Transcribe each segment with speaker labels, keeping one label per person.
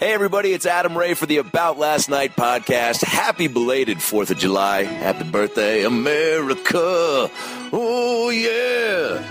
Speaker 1: Hey, everybody, it's Adam Ray for the About Last Night podcast. Happy belated 4th of July. Happy birthday, America. Oh, yeah.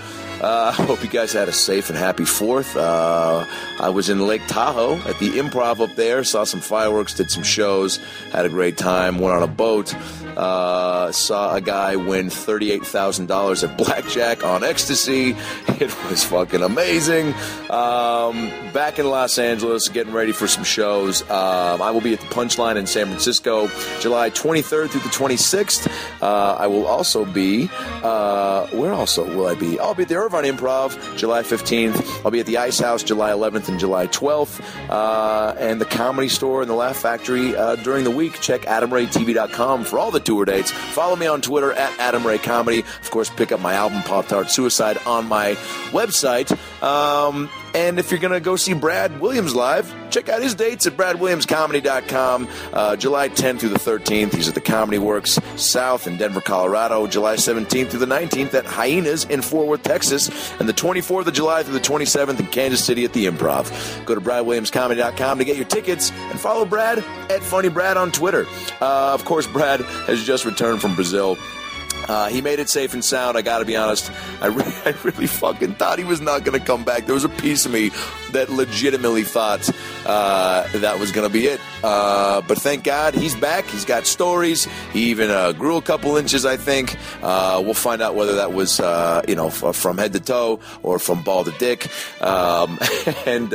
Speaker 1: Uh, I hope you guys had a safe and happy 4th. Uh, I was in Lake Tahoe at the improv up there, saw some fireworks, did some shows, had a great time, went on a boat. Uh, saw a guy win $38,000 at blackjack on ecstasy. It was fucking amazing. Um, back in Los Angeles, getting ready for some shows. Um, I will be at the Punchline in San Francisco, July 23rd through the 26th. Uh, I will also be, uh, where also will I be? I'll be at the On improv, July 15th. I'll be at the Ice House, July 11th and July 12th. Uh, and the Comedy Store and the Laugh Factory uh, during the week. Check AdamRayTV.com for all the tour dates. Follow me on Twitter at AdamRayComedy. Of course, pick up my album Pop Tart Suicide on my website. Um, and if you're going to go see Brad Williams live, check out his dates at bradwilliamscomedy.com. Uh, July 10th through the 13th, he's at the Comedy Works South in Denver, Colorado. July 17th through the 19th at Hyenas in Fort Worth, Texas. And the 24th of July through the 27th in Kansas City at the Improv. Go to bradwilliamscomedy.com to get your tickets and follow Brad at Funny Brad on Twitter. Uh, of course, Brad has just returned from Brazil. Uh, he made it safe and sound. I got to be honest. I, re- I really fucking thought he was not going to come back. There was a piece of me that legitimately thought uh, that was going to be it. Uh, but thank God he's back. He's got stories. He even uh, grew a couple inches, I think. Uh, we'll find out whether that was, uh, you know, f- from head to toe or from ball to dick. Um, and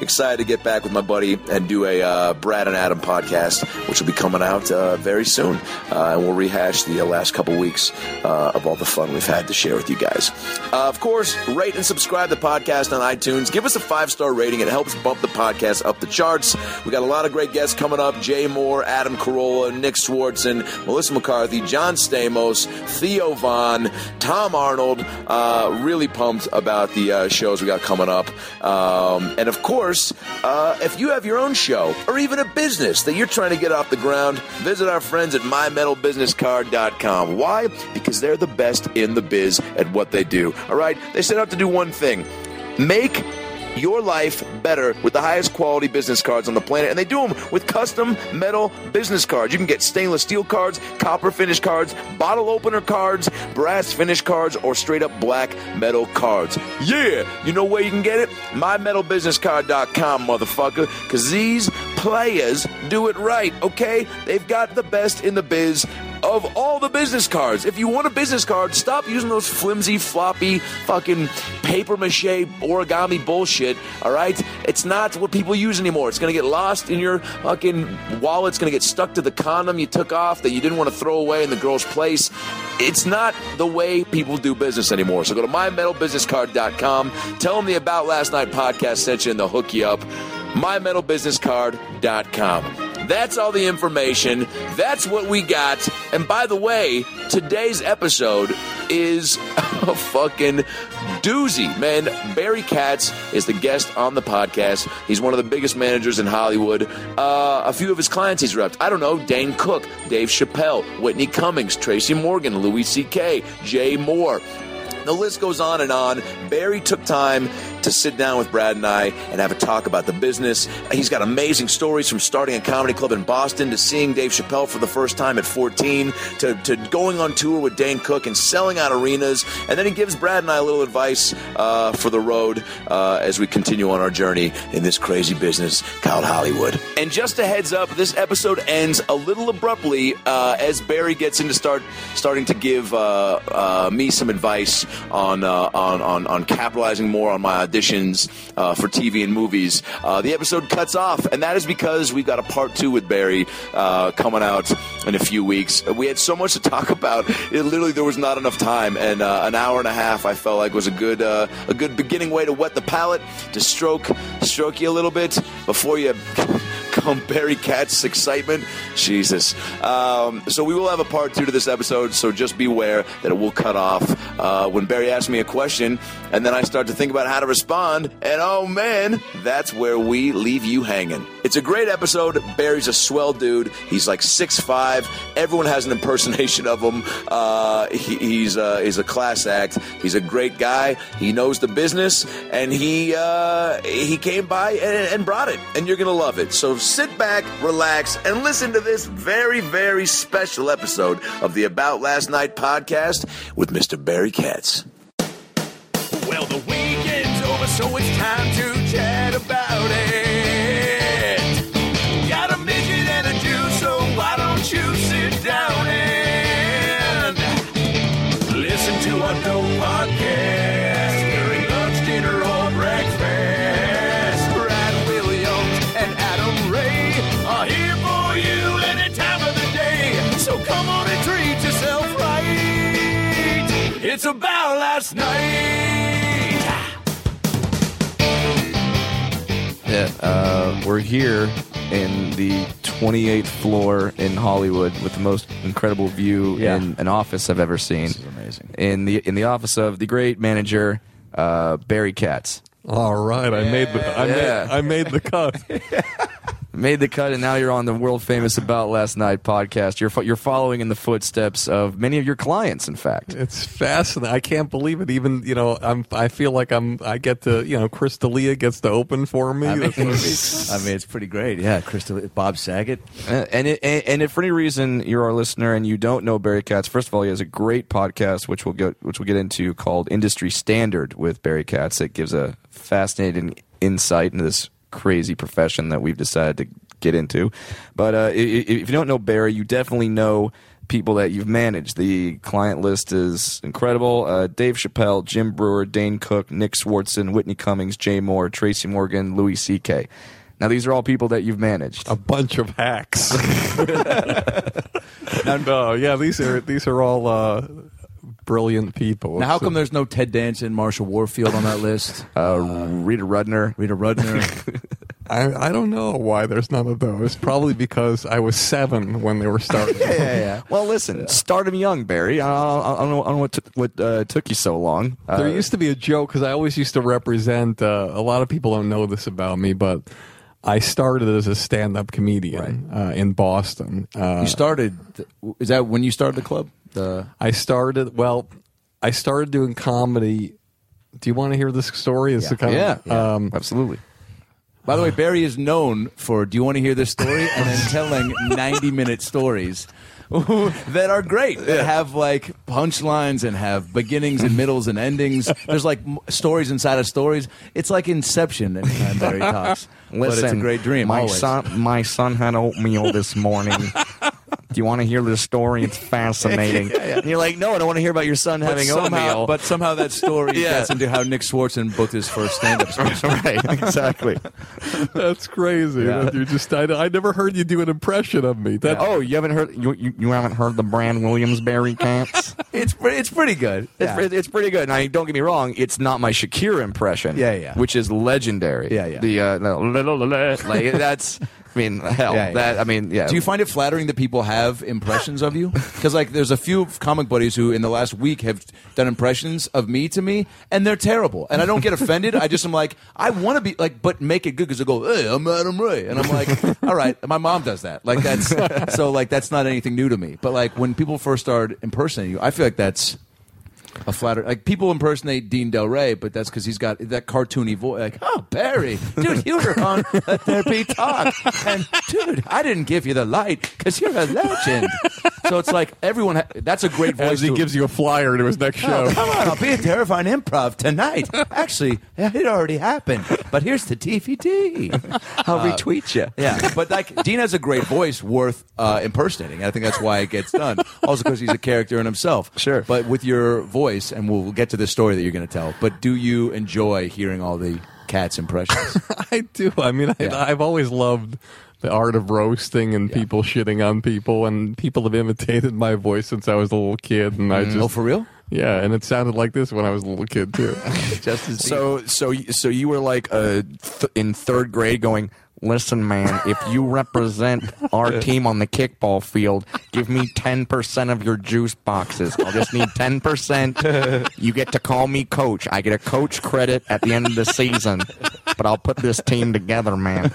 Speaker 1: excited to get back with my buddy and do a Brad and Adam podcast, which will be coming out very soon. and we'll rehash the last couple weeks of all the fun we've had to share with you guys. of course, rate and subscribe the podcast on iTunes. Give us a five star rating. It helps bump the podcast up the charts. We got a lot of great guests coming up Jay Mohr, Adam Carolla, Nick Swardson, Melissa McCarthy, John Stamos, Theo Von, Tom Arnold. Uh, really pumped about the uh, shows we got coming up. Um, and of course, uh, if you have your own show or even a business that you're trying to get off the ground, visit our friends at mymetalbusinesscard.com. Why? Because they're the best in the biz at what they do. All right? They set out to do one thing make your life better with the highest quality business cards on the planet. And they do them with custom metal business cards. You can get stainless steel cards, copper finish cards, bottle opener cards, brass finish cards, or straight up black metal cards. Yeah! You know where you can get it? MyMetalBusinessCard.com, motherfucker. Because these players do it right, okay? They've got the best in the biz of all the business cards. If you want a business card, stop using those flimsy, floppy, fucking paper mache origami bullshit. All right, it's not what people use anymore. It's gonna get lost in your fucking wallet. It's gonna get stuck to the condom you took off that you didn't want to throw away in the girl's place. It's not the way people do business anymore. So go to mymetalbusinesscard.com. Tell them the About Last Night podcast sent you and they'll hook you up. mymetalbusinesscard.com. That's all the information. That's what we got. And by the way, today's episode is a fucking doozy, man. Barry Katz is the guest on the podcast. He's one of the biggest managers in Hollywood. Uh, a few of his clients he's repped. I don't know, Dane Cook, Dave Chappelle, Whitney Cummings, Tracy Morgan, Louis C.K., Jay Mohr. The list goes on and on. Barry took time to sit down with Brad and I and have a talk about the business. He's got amazing stories from starting a comedy club in Boston to seeing Dave Chappelle for the first time at 14 to, to going on tour with Dane Cook and selling out arenas. And then he gives Brad and I a little advice uh, for the road uh, as we continue on our journey in this crazy business called Hollywood. And just a heads up, this episode ends a little abruptly uh, as Barry gets into start starting to give uh, uh, me some advice on, uh, on, on on capitalizing more on my auditions uh, for TV and movies. Uh, the episode cuts off, and that is because we've got a part two with Barry uh, coming out in a few weeks. We had so much to talk about; it literally there was not enough time, and uh, an hour and a half I felt like was a good uh, a good beginning way to wet the palate, to stroke stroke you a little bit before you come Barry Katz's excitement. Jesus. Um, so we will have a part two to this episode, so just beware that it will cut off uh, when Barry asks me a question, and then I start to think about how to respond, and oh man, that's where we leave you hanging. It's a great episode. Barry's a swell dude. He's like six five. Everyone has an impersonation of him. Uh, he, he's uh, he's a class act. He's a great guy. He knows the business, and he uh, he came by and, and brought it, and you're gonna love it. So sit back, relax, and listen to this very very special episode of the About Last Night podcast with Mr. Barry Katz. Well, the weekend's over, so it's time to chat about it. It's about last night.
Speaker 2: Yeah, uh, we're here in the 28th floor in Hollywood with the most incredible view
Speaker 3: Yeah.
Speaker 2: in an office I've ever seen.
Speaker 3: This is amazing.
Speaker 2: In the in the office of the great manager uh, Barry Katz.
Speaker 4: All right, I made the I,
Speaker 2: Yeah.
Speaker 4: made, I made the cut.
Speaker 2: Made the cut, and now you're on the world famous About Last Night podcast. You're you're following in the footsteps of many of your clients. In fact,
Speaker 4: It's fascinating. I can't believe it. Even you know, I'm. I feel like I'm. I get to. You know, Chris D'Elia gets to open for me.
Speaker 3: I mean, I mean, it's pretty great. Yeah, Crystal, Bob Saget.
Speaker 2: Uh, and, it, and and if for any reason you're our listener and you don't know Barry Katz, first of all, he has a great podcast which we'll get which we'll get into called Industry Standard with Barry Katz. It gives a fascinating insight into this crazy profession that we've decided to get into. But uh, if you don't know Barry, you definitely know people that you've managed. The client list is incredible. Uh, Dave Chappelle, Jim Breuer, Dane Cook, Nick Swardson, Whitney Cummings, Jay Mohr, Tracy Morgan, Louis C.K. Now these are all people that you've managed.
Speaker 4: a bunch of hacks. no, yeah, these are these are all uh, brilliant people.
Speaker 3: Now, how
Speaker 4: It's,
Speaker 3: come
Speaker 4: uh,
Speaker 3: there's no Ted Danson, Marsha Warfield on that list?
Speaker 2: uh, Rita Rudner.
Speaker 3: Rita Rudner.
Speaker 4: I I don't know why there's none of those. Probably because I was seven when they were starting.
Speaker 3: yeah, yeah.
Speaker 2: Well, listen, start him young, Barry. I, I, I don't know, I don't know what, took what uh, took you so long. Uh,
Speaker 4: There used to be a joke because I always used to represent. Uh, a lot of people don't know this about me, but I started as a stand-up comedian uh, in Boston. Uh,
Speaker 3: You started. Is that when you started the club? The
Speaker 4: I started. Well, I started doing comedy. Do you want to hear this story? It's
Speaker 3: Yeah.
Speaker 4: the kind
Speaker 2: yeah,
Speaker 4: of, um,
Speaker 2: absolutely.
Speaker 3: By the way, Barry is known for "Do you want to hear this story?" and then telling ninety-minute stories that are great. That have like punchlines and have beginnings and middles and endings. There's like m- stories inside of stories. It's like Inception anytime Barry talks. but it's a great dream.
Speaker 2: My
Speaker 3: always.
Speaker 2: son, my son had oatmeal this morning. Do you want to hear this story? It's fascinating. And you're like, no, I don't want to hear about your son
Speaker 3: But
Speaker 2: having
Speaker 3: somehow,
Speaker 2: oatmeal.
Speaker 3: but somehow that story
Speaker 2: Yeah.
Speaker 3: gets into how Nick Swardson booked his first stand-up special.
Speaker 2: right, exactly.
Speaker 4: that's crazy.
Speaker 3: Yeah.
Speaker 4: You just I, I never heard you do an impression of me. That,
Speaker 2: Oh, you haven't heard you, you, you haven't heard the Brad Williams Barry Katz?
Speaker 3: it's it's pretty good.
Speaker 2: It's,
Speaker 3: Yeah.
Speaker 2: it's pretty good. Now, don't get me wrong; it's not my Shakira impression.
Speaker 3: Yeah, yeah.
Speaker 2: Which is legendary.
Speaker 3: Yeah, yeah.
Speaker 2: The uh, the- like that's. I mean, hell,
Speaker 3: Yeah, yeah.
Speaker 2: that. I mean, yeah.
Speaker 3: Do you find it flattering that people have impressions of you? Because like, there's a few comic buddies who, in the last week, have done impressions of me to me, and they're terrible. And I don't get offended. I just am like, I want to be like, but make it good because they go, "Hey, I'm Adam Ray," and I'm like, all right. My mom does that. Like that's so like that's not anything new to me. But like when people first start impersonating you, I feel like that's. A flatter like people impersonate Dean Delray, but that's because he's got that cartoony voice. Like, oh Barry, dude, you were on Let There Be Talk, and dude, I didn't give you the light because you're a legend. so it's like everyone. Ha- that's a great voice.
Speaker 4: as he
Speaker 3: to-
Speaker 4: gives you a flyer to his next
Speaker 3: Oh,
Speaker 4: show.
Speaker 3: come on, I'll be at Terrifying Improv tonight. Actually, it already happened, but here's the DVD.
Speaker 2: I'll retweet you.
Speaker 3: Yeah, but like Dean has a great voice worth uh, impersonating. I think that's why it gets done. Also because he's a character in himself.
Speaker 2: Sure.
Speaker 3: But with your voice, and we'll get to the story that you're going to tell. But do you enjoy hearing all the cat's impressions?
Speaker 4: I do. I mean, I,
Speaker 3: Yeah.
Speaker 4: I've always loved the art of roasting and people shitting on people, and people have imitated my voice since I was a little kid, and I just
Speaker 3: oh, for real?
Speaker 4: yeah, and it sounded like this when I was a little kid too.
Speaker 3: Just as
Speaker 2: So, so, so you were like uh, th- in third grade, going, Listen, man, if you represent our team on the kickball field, give me 10% of your juice boxes. I'll just need 10%. You get to call me coach. I get a coach credit at the end of the season, but I'll put this team together, man.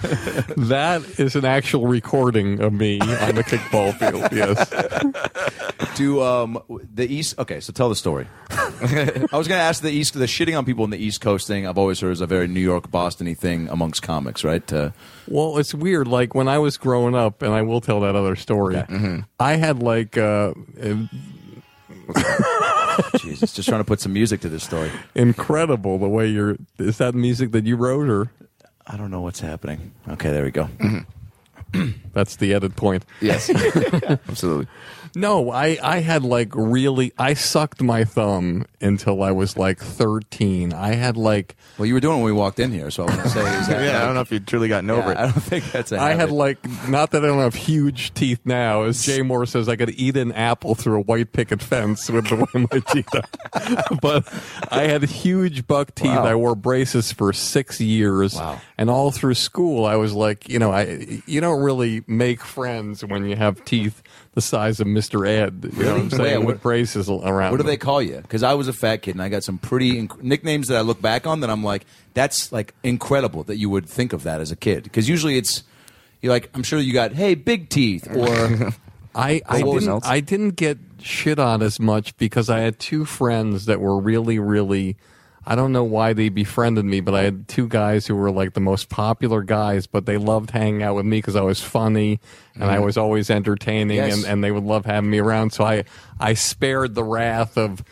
Speaker 4: That is an actual recording of me on the kickball field. Yes.
Speaker 3: Do um the East? Okay, so tell the story. I was going to ask the East, the shitting on people in the East Coast thing. I've always heard is a very New York, Boston-y thing amongst comics, right? Uh,
Speaker 4: Well, it's weird. Like when I was growing up, and I will tell that other story. I had like uh,
Speaker 3: Jesus, just trying to put some music to this story.
Speaker 4: incredible the way you're. Is that music that you wrote, or
Speaker 3: I don't know what's happening. Okay, there we go.
Speaker 4: that's the edit point?
Speaker 2: Yes, absolutely.
Speaker 4: No, I, I had like really I sucked my thumb until I was like thirteen. I had like
Speaker 3: Well, you were doing it when we walked in here, so I want to say, is that,
Speaker 2: Yeah, I don't know if you've truly gotten
Speaker 3: Yeah,
Speaker 2: it.
Speaker 3: I don't think that's a
Speaker 4: I had like not that I don't have huge teeth now. As Jay Moore says, I could eat an apple through a white picket fence with the way my teeth are. but I had huge buck teeth.
Speaker 2: Wow.
Speaker 4: I wore braces for six years.
Speaker 3: Wow.
Speaker 4: And all through school, I was like, you know, I you don't really make friends when you have teeth the size of Mr. Ed. You know what I'm saying?
Speaker 3: Yeah,
Speaker 4: with
Speaker 3: what-
Speaker 4: braces around.
Speaker 3: What do
Speaker 4: them.
Speaker 3: they call you? Because I was a fat kid and I got some pretty inc- nicknames that I look back on that I'm like, that's like incredible that you would think of that as a kid. Because usually it's you're like, I'm sure you got, hey, big teeth, or
Speaker 4: I I
Speaker 2: what was
Speaker 4: didn't
Speaker 2: else?
Speaker 4: I didn't get shit on as much because I had two friends that were really really I don't know why they befriended me, but I had two guys who were like the most popular guys, but they loved hanging out with me because I was funny and I mm-hmm. was always entertaining,
Speaker 3: Yes.
Speaker 4: and, and they would love having me around. So I I spared the wrath of.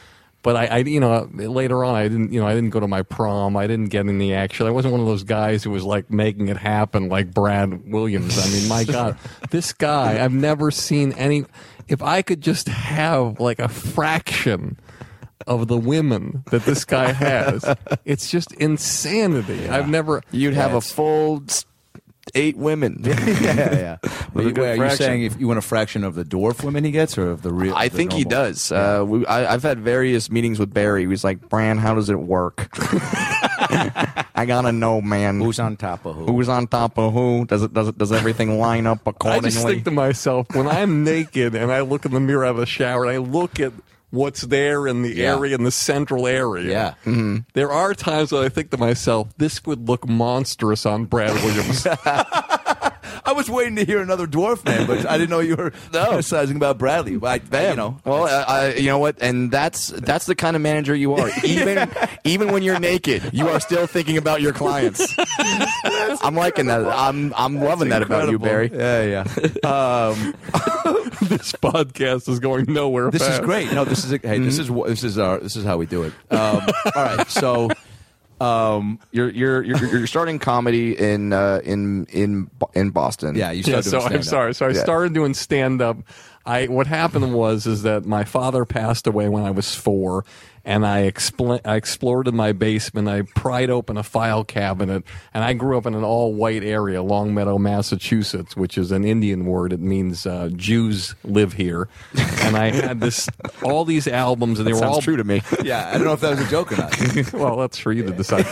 Speaker 4: But I, I, you know, later on, I didn't, you know, I didn't go to my prom. I didn't get any action. I wasn't one of those guys who was like making it happen, like Brad Williams. I mean, my God, this guy, I've never seen any. If I could just have like a fraction of the women that this guy has, it's just insanity. I've never.
Speaker 2: You'd have a full eight women.
Speaker 3: yeah, yeah.
Speaker 2: With a
Speaker 3: Wait, are you saying if you want a fraction of the dwarf women he gets, or of the real?
Speaker 2: I
Speaker 3: the
Speaker 2: think he
Speaker 3: normal?
Speaker 2: does. Uh, we, I, I've had various meetings with Barry. He's like, Bran, how does it work? I gotta know, man.
Speaker 3: Who's on top of who?
Speaker 2: Who's on top of who? Does it does it does everything line up accordingly?
Speaker 4: I just think to myself when I'm naked and I look in the mirror out of the shower and I look at what's there in the
Speaker 3: Yeah.
Speaker 4: area in the central area.
Speaker 3: Yeah. Mm-hmm.
Speaker 4: There are times when I think to myself, this would look monstrous on Brad Williams.
Speaker 3: I was waiting to hear another dwarf name, but I didn't know you were criticizing about Bradley. But I, you know,
Speaker 2: well, I, I, you know what, and that's that's the kind of manager you are. Even even when you're naked, you are still thinking about your clients. I'm liking that. I'm I'm loving that about you, Barry.
Speaker 3: Yeah, yeah. Um,
Speaker 4: this podcast is going nowhere.
Speaker 3: this is great. No, this is hey, this is wh- this is our this is how we do it. Um, all right, so um,
Speaker 2: You're you're you're, you're starting comedy in uh, in in in Boston.
Speaker 3: yeah, you
Speaker 4: Yeah,
Speaker 3: started
Speaker 4: so
Speaker 3: doing
Speaker 4: I'm sorry. So I
Speaker 2: Yeah.
Speaker 4: started doing stand up. I what happened was is that my father passed away when I was four, and I expl- I explored in my basement. I pried open a file cabinet, and I grew up in an all white area, Longmeadow, Massachusetts, which is an Indian word. It means uh, Jews live here. and I had this all these albums, and they were all
Speaker 2: true to me.
Speaker 3: Yeah, I don't know if that was a joke or not.
Speaker 4: well, that's for you to decide.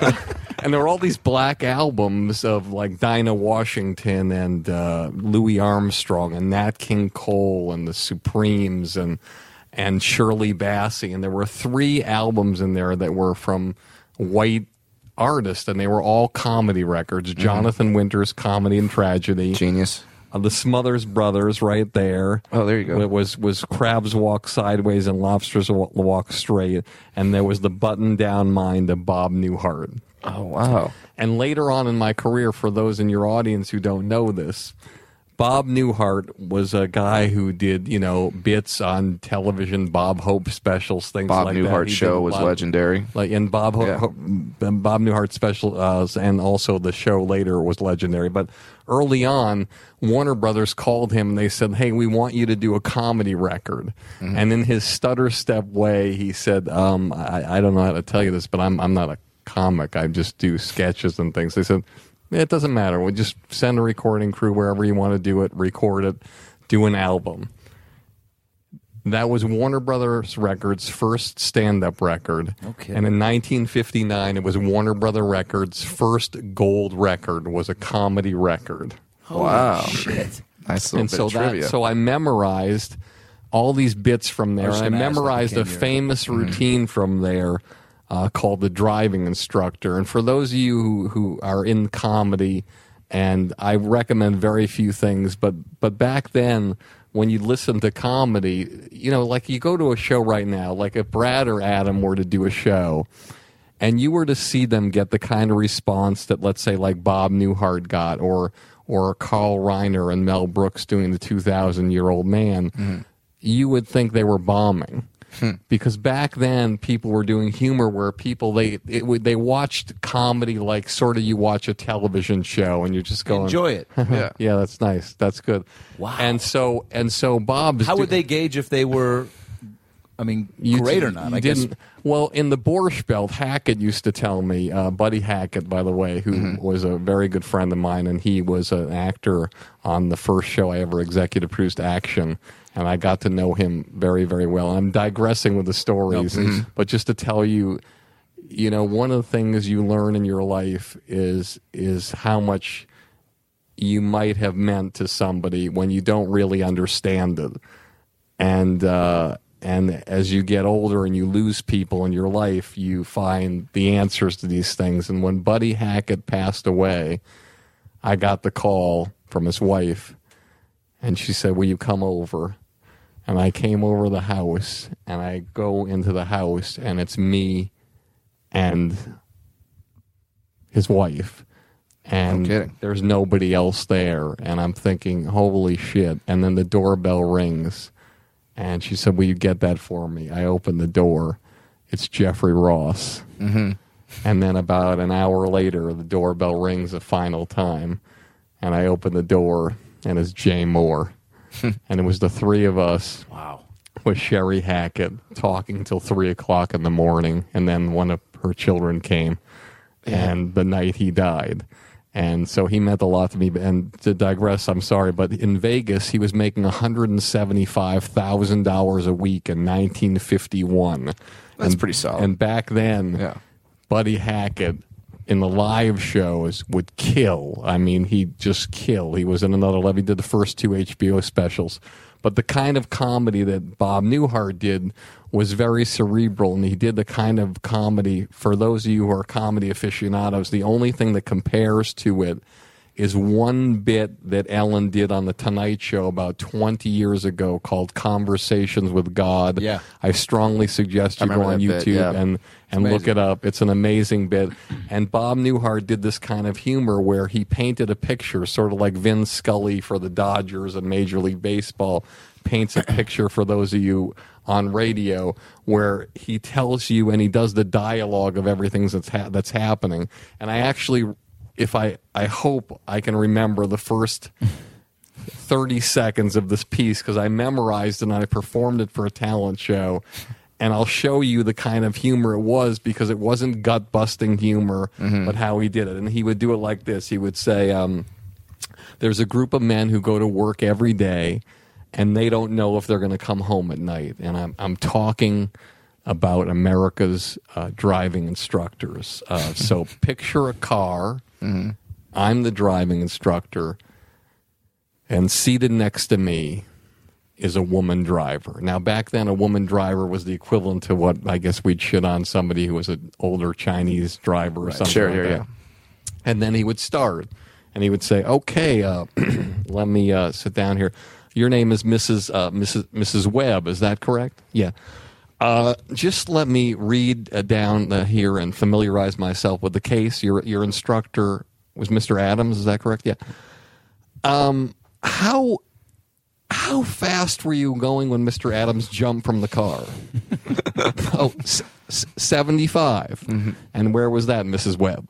Speaker 4: and there were all these black albums of like Dinah Washington and uh, Louis Armstrong and Nat King Cole and the Supremes and and Shirley Bassey, and there were three albums in there that were from white artists, and they were all comedy records. Jonathan Winters, comedy and tragedy.
Speaker 2: Genius.
Speaker 4: Uh, the Smothers Brothers, right there.
Speaker 2: Oh, there you go.
Speaker 4: It was was Crabs Walk Sideways and Lobsters Walk Straight, and there was the Button Down Mind of Bob Newhart.
Speaker 2: Oh wow.
Speaker 4: And later on in my career, for those in your audience who don't know this, Bob Newhart was a guy who did you know bits on television, Bob Hope specials, things
Speaker 2: Bob
Speaker 4: like that.
Speaker 2: Newhart
Speaker 4: He did
Speaker 2: show was
Speaker 4: lot-
Speaker 2: legendary.
Speaker 4: like in Bob Ho-
Speaker 2: Yeah.
Speaker 4: Ho- Bob Newhart special, uh, and also the show later was legendary. But early on, Warner Brothers called him and they said, "Hey, we want you to do a comedy record."
Speaker 2: Mm-hmm.
Speaker 4: And in his stutter step way, he said, um, I, "I don't know how to tell you this, but I'm I'm not a comic. I just do sketches and things." They said. It doesn't matter. We'll just send a recording crew wherever you want to do it, record it, do an album That was Warner Brothers Records' first stand-up record.
Speaker 3: Okay.
Speaker 4: And in 1959, it was Warner Brothers Records' first gold record. Was a comedy record.
Speaker 2: wow.
Speaker 3: Shit.
Speaker 2: Nice little
Speaker 4: and
Speaker 2: bit
Speaker 4: so
Speaker 2: of
Speaker 4: that
Speaker 2: trivia.
Speaker 4: so I memorized all these bits from there.
Speaker 3: was
Speaker 4: I
Speaker 3: gonna ask that,
Speaker 4: memorized a
Speaker 3: came here.
Speaker 4: famous mm-hmm. routine from there uh, called the driving instructor. And for those of you who, who are in comedy, and I recommend very few things, but but back then when you listen to comedy, you know, like you go to a show right now, like if Brad or Adam were to do a show, and you were to see them get the kind of response that let's say like Bob Newhart got or or Carl Reiner and Mel Brooks doing the 2000 year old man you would think they were bombing because back then people were doing humor where people they it, they watched comedy like sort of you watch a television show and you're just going
Speaker 3: Enjoy it.
Speaker 2: yeah.
Speaker 4: yeah that's nice that's good
Speaker 3: Wow.
Speaker 4: and so and so Bob
Speaker 3: How would they gauge if they were, I mean,
Speaker 4: you
Speaker 3: great or not? I guess.
Speaker 4: Well, in the Borscht Belt, Hackett used to tell me, uh, Buddy Hackett, by the way, who
Speaker 3: Mm-hmm.
Speaker 4: was a very good friend of mine, and he was an actor on the first show I ever executive produced, Action, and I got to know him very, very well. I'm digressing with the stories, but just to tell you, you know, one of the things you learn in your life is is how much you might have meant to somebody when you don't really understand it and uh, and as you get older and you lose people in your life, you find the answers to these things. And when Buddy Hackett passed away, I got the call from his wife, and she said, "Will you come over?" And I came over the house, and I go into the house, and it's me and his wife. And
Speaker 2: No
Speaker 4: there's nobody else there. And I'm thinking, holy shit. And then the doorbell rings. And she said, Will you get that for me? I open the door. It's Jeffrey Ross. Mm-hmm. And then about an hour later, the doorbell rings a final time. And I open the door, and it's Jay Mohr. and it was the three of us
Speaker 3: Wow.
Speaker 4: with Sherry Hackett talking till three o'clock in the morning, and then one of her children came, and the night he died. And so he meant a lot to me. And to digress, I'm sorry, but in Vegas, he was making $175,000 a week in 1951.
Speaker 2: That's
Speaker 4: And-
Speaker 2: pretty solid.
Speaker 4: And back then,
Speaker 2: Yeah.
Speaker 4: Buddy Hackett in the live shows would kill. I mean, he'd just kill. He was in another level. He did the first two HBO specials. But the kind of comedy that Bob Newhart did was very cerebral, and he did the kind of comedy, for those of you who are comedy aficionados, the only thing that compares to it is one bit that Ellen did on The Tonight Show about 20 years ago called Conversations with God.
Speaker 3: Yeah.
Speaker 4: I strongly suggest you go on
Speaker 2: bit,
Speaker 4: YouTube
Speaker 2: yeah.
Speaker 4: and and look it up. It's an amazing bit. And Bob Newhart did this kind of humor where he painted a picture, sort of like Vin Scully for the Dodgers and Major League Baseball paints a picture for those of you on radio where he tells you and he does the dialogue of everything that's ha- that's happening. And I actually, if I I hope I can remember the first. 30 seconds of this piece because I memorized and I performed it for a talent show. And I'll show you the kind of humor it was because it wasn't gut busting humor, but how he did it. And he would do it like this he would say, um, There's a group of men who go to work every day and they don't know if they're going to come home at night. And I'm, I'm talking about America's uh, driving instructors. Uh, so picture a car. I'm the driving instructor and seated next to me is a woman driver. Now, back then, a woman driver was the equivalent to what I guess we'd shit on somebody who was an older Chinese driver or something
Speaker 2: Sure,
Speaker 4: like
Speaker 2: yeah,
Speaker 4: that.
Speaker 2: yeah.
Speaker 4: And then he would start, and he would say, "Okay, uh, let me uh, sit down here. Your name is Mrs. Uh, Mrs. Mrs. Webb, is that correct? Yeah." Uh, just let me read uh, down uh, here and familiarize myself with the case. Your your instructor was Mr. Adams, is that correct? Yeah. Um, how how fast were you going when Mr. Adams jumped from the car? oh, s- s- 75. And where was that, Mrs. Webb?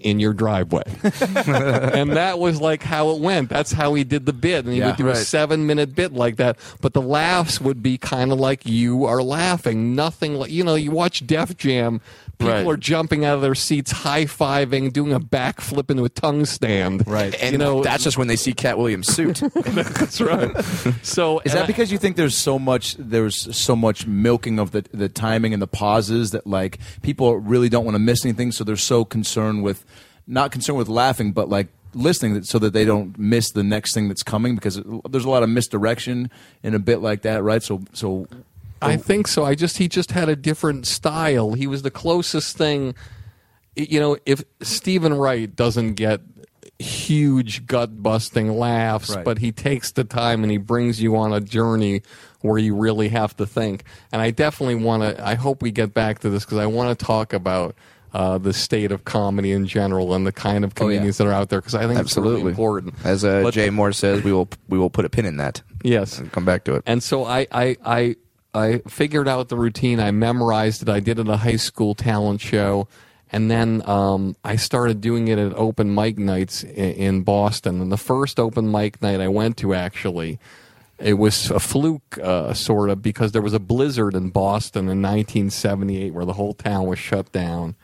Speaker 4: In your driveway. and that was like how it went. That's how he did the bit. And he
Speaker 3: Yeah.
Speaker 4: would do a seven minute bit like that. But the laughs would be kind of like you are laughing. Nothing like, you know, you watch Def Jam, people
Speaker 2: Right.
Speaker 4: are jumping out of their seats, high fiving, doing a backflip into a tongue stand.
Speaker 3: Right.
Speaker 2: And
Speaker 4: you know,
Speaker 2: that's just when they see Katt Williams' suit.
Speaker 4: that's right. So
Speaker 3: Is that
Speaker 4: I-
Speaker 3: because you think there's so much there's so much milking of the the timing and the pauses that like people really don't want to miss anything, so they're so concerned with not concerned with laughing, but like listening so that they don't miss the next thing that's coming because there's a lot of misdirection in a bit like that, right? So so
Speaker 4: I think so. I just he just had a different style. He was the closest thing. You know, if Steven Wright doesn't get huge gut busting laughs,
Speaker 3: Right.
Speaker 4: but he takes the time and he brings you on a journey where you really have to think. And I definitely want to. I hope we get back to this because I want to talk about. Uh, the state of comedy in general and the kind of
Speaker 3: Oh, yeah.
Speaker 4: comedians that are out there because I think it's really
Speaker 2: Absolutely
Speaker 4: important.
Speaker 2: As uh,
Speaker 4: But-
Speaker 2: Jay Mohr says, we will we will put a pin in that.
Speaker 4: Yes,
Speaker 2: and come back to it.
Speaker 4: and so I, I, I, I figured out the routine. I memorized it. I did it at a high school talent show. And then um, I started doing it at open mic nights in, in Boston. And the first open mic night I went to, actually, it was a fluke, uh, sort of, because there was a blizzard in Boston in 1978 where the whole town was shut down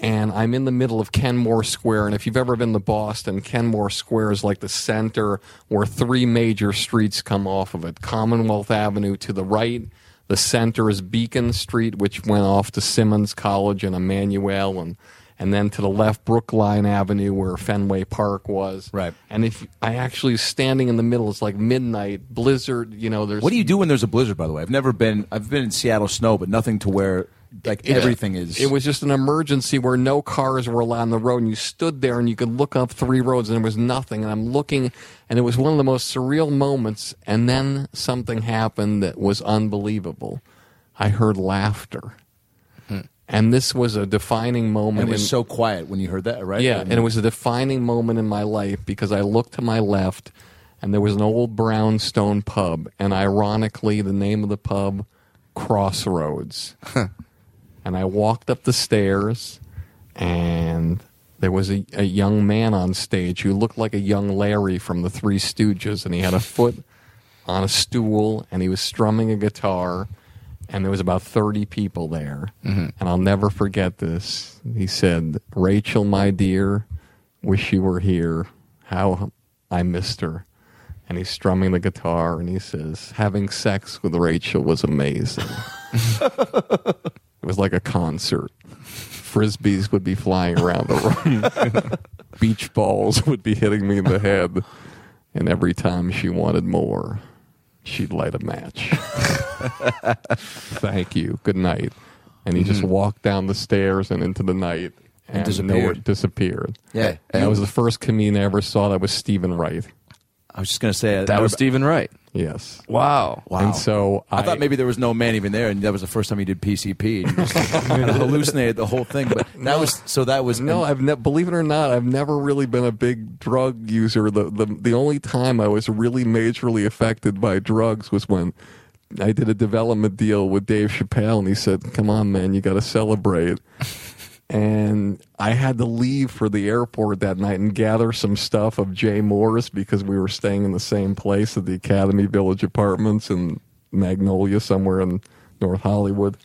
Speaker 4: and I'm in the middle of Kenmore Square. And if you've ever been to Boston, Kenmore Square is like the center where three major streets come off of it Commonwealth Avenue to the right. The center is Beacon Street, which went off to Simmons College and Emmanuel, and and then to the left, Brookline Avenue, where Fenway Park was.
Speaker 3: Right.
Speaker 4: And if I actually standing in the middle, it's like midnight, blizzard. You know, there's
Speaker 3: what do you do when there's a blizzard? By the way, I've never been. I've been in Seattle snow, but nothing to where like
Speaker 4: Yeah.
Speaker 3: everything is.
Speaker 4: It was just an emergency where no cars were allowed on the road, and you stood there and you could look up three roads, and there was nothing. And I'm looking, and it was one of the most surreal moments. And then something happened that was unbelievable. I heard laughter, hmm. and this was a defining moment.
Speaker 3: and it was
Speaker 4: in-
Speaker 3: so quiet when you heard that, right?
Speaker 4: yeah, and it was a defining moment in my life because I looked to my left and there was an old brownstone pub, and ironically, the name of the pub, Crossroads. And I walked up the stairs, and there was a, a young man on stage who looked like a young Larry from the Three Stooges, and he had a foot on a stool, and he was strumming a guitar, and there was about 30 people there. Mm-hmm. And I'll never forget this. He said, Rachel, my dear, wish you were here. How I missed her. And he's strumming the guitar, and he says, having sex with Rachel was amazing. it was like a concert. Frisbees would be flying around the room. Beach balls would be hitting me in the head. And every time she wanted more, she'd light a match. Thank you. Good night. And he just mm-hmm. walked down the stairs and into the night and,
Speaker 3: disappeared.
Speaker 4: nowhere- disappeared.
Speaker 3: Yeah.
Speaker 4: And that was the first comedian I ever saw that was Steven Wright.
Speaker 3: I was just gonna say
Speaker 2: that, That was Steven Wright.
Speaker 4: Yes.
Speaker 2: Wow.
Speaker 3: Wow.
Speaker 4: And so
Speaker 3: I, thought maybe there was no man even there, and that was the first time he did PCP. And he just hallucinated the whole thing, but that was so. That was
Speaker 4: No, I've ne- believe it or not, I've never really been a big drug user. The, the the only time I was really majorly affected by drugs was when I did a development deal with Dave Chappelle, and he said, "Come on, man, you got to celebrate." And I had to leave for the airport that night and gather some stuff of Jay Mohr's because we were staying in the same place at the Academy Village Apartments in Magnolia, somewhere in North Hollywood.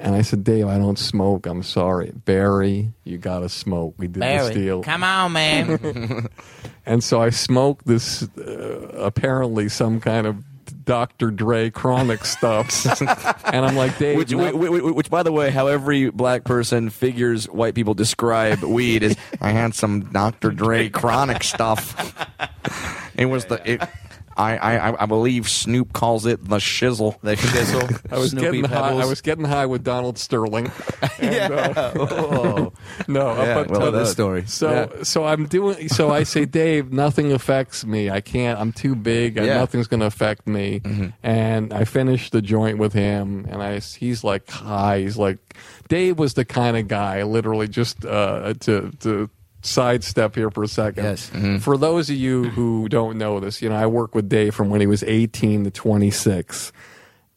Speaker 4: And I said, Dave, I don't smoke. I'm sorry. Barry, you got to smoke. We did this deal.
Speaker 5: come on, man.
Speaker 4: And so I smoked this, uh, apparently some kind of Dr. Dre chronic stuff. and I'm like, Dave,
Speaker 2: Which, which, which, which, by the way, how every black person figures white people describe weed is, I had some Dr. Dre chronic stuff. It was the, it, I, I, I believe Snoop calls it the shizzle.
Speaker 3: the shizzle.
Speaker 4: I was
Speaker 3: Snoopy
Speaker 4: getting high. I was getting high with Donald Sterling. And, uh,
Speaker 3: Oh,
Speaker 4: no,
Speaker 2: Yeah,
Speaker 4: but
Speaker 2: well
Speaker 4: uh,
Speaker 3: tell this story.
Speaker 4: So so I'm doing so I say, Dave, nothing affects me. I can't. I'm too big.
Speaker 3: Yeah.
Speaker 4: Nothing's going to affect me. And I finished the joint with him, and I he's like high. He's like Dave was the kind of guy, literally just uh, to to sidestep here for a second.
Speaker 3: Yes. Mm-hmm.
Speaker 4: For those of you who don't know this, you know I work with Dave from when he was 18 to 26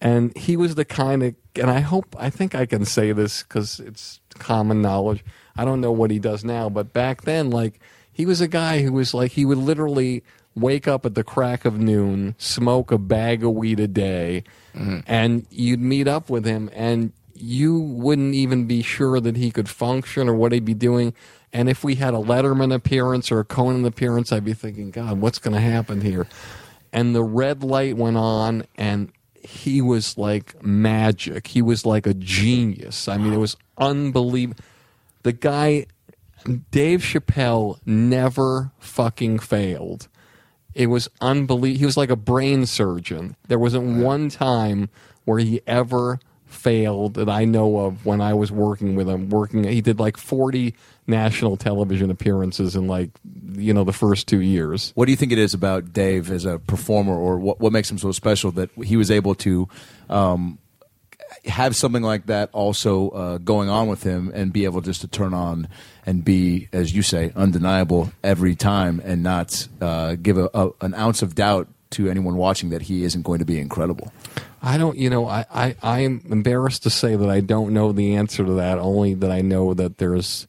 Speaker 4: and he was the kind of and i hope i think i can say this because it's common knowledge I don't know what he does now, but back then, like he was a guy who was like he would literally wake up at the crack of noon, smoke a bag of weed a day, mm-hmm. and you'd meet up with him, and you wouldn't even be sure that he could function or what he'd be doing. And if we had a Letterman appearance or a Conan appearance, I'd be thinking, God, what's going to happen here? And the red light went on, and he was like magic. He was like a genius. I mean, it was unbelievable. The guy, Dave Chappelle, never fucking failed. It was unbelievable. He was like a brain surgeon. There wasn't one time where he ever failed that I know of when I was working with him. Working, he did like forty national television appearances in like you know the first two years.
Speaker 3: What do you think it is about Dave as a performer, or what, what makes him so special that he was able to um, have something like that also uh, going on with him and be able just to turn on and be, as you say, undeniable every time and not uh, give a, a, an ounce of doubt to anyone watching that he isn't going to be incredible?
Speaker 4: I don't, you know, I, I, I'm embarrassed to say that I don't know the answer to that, only that I know that there's.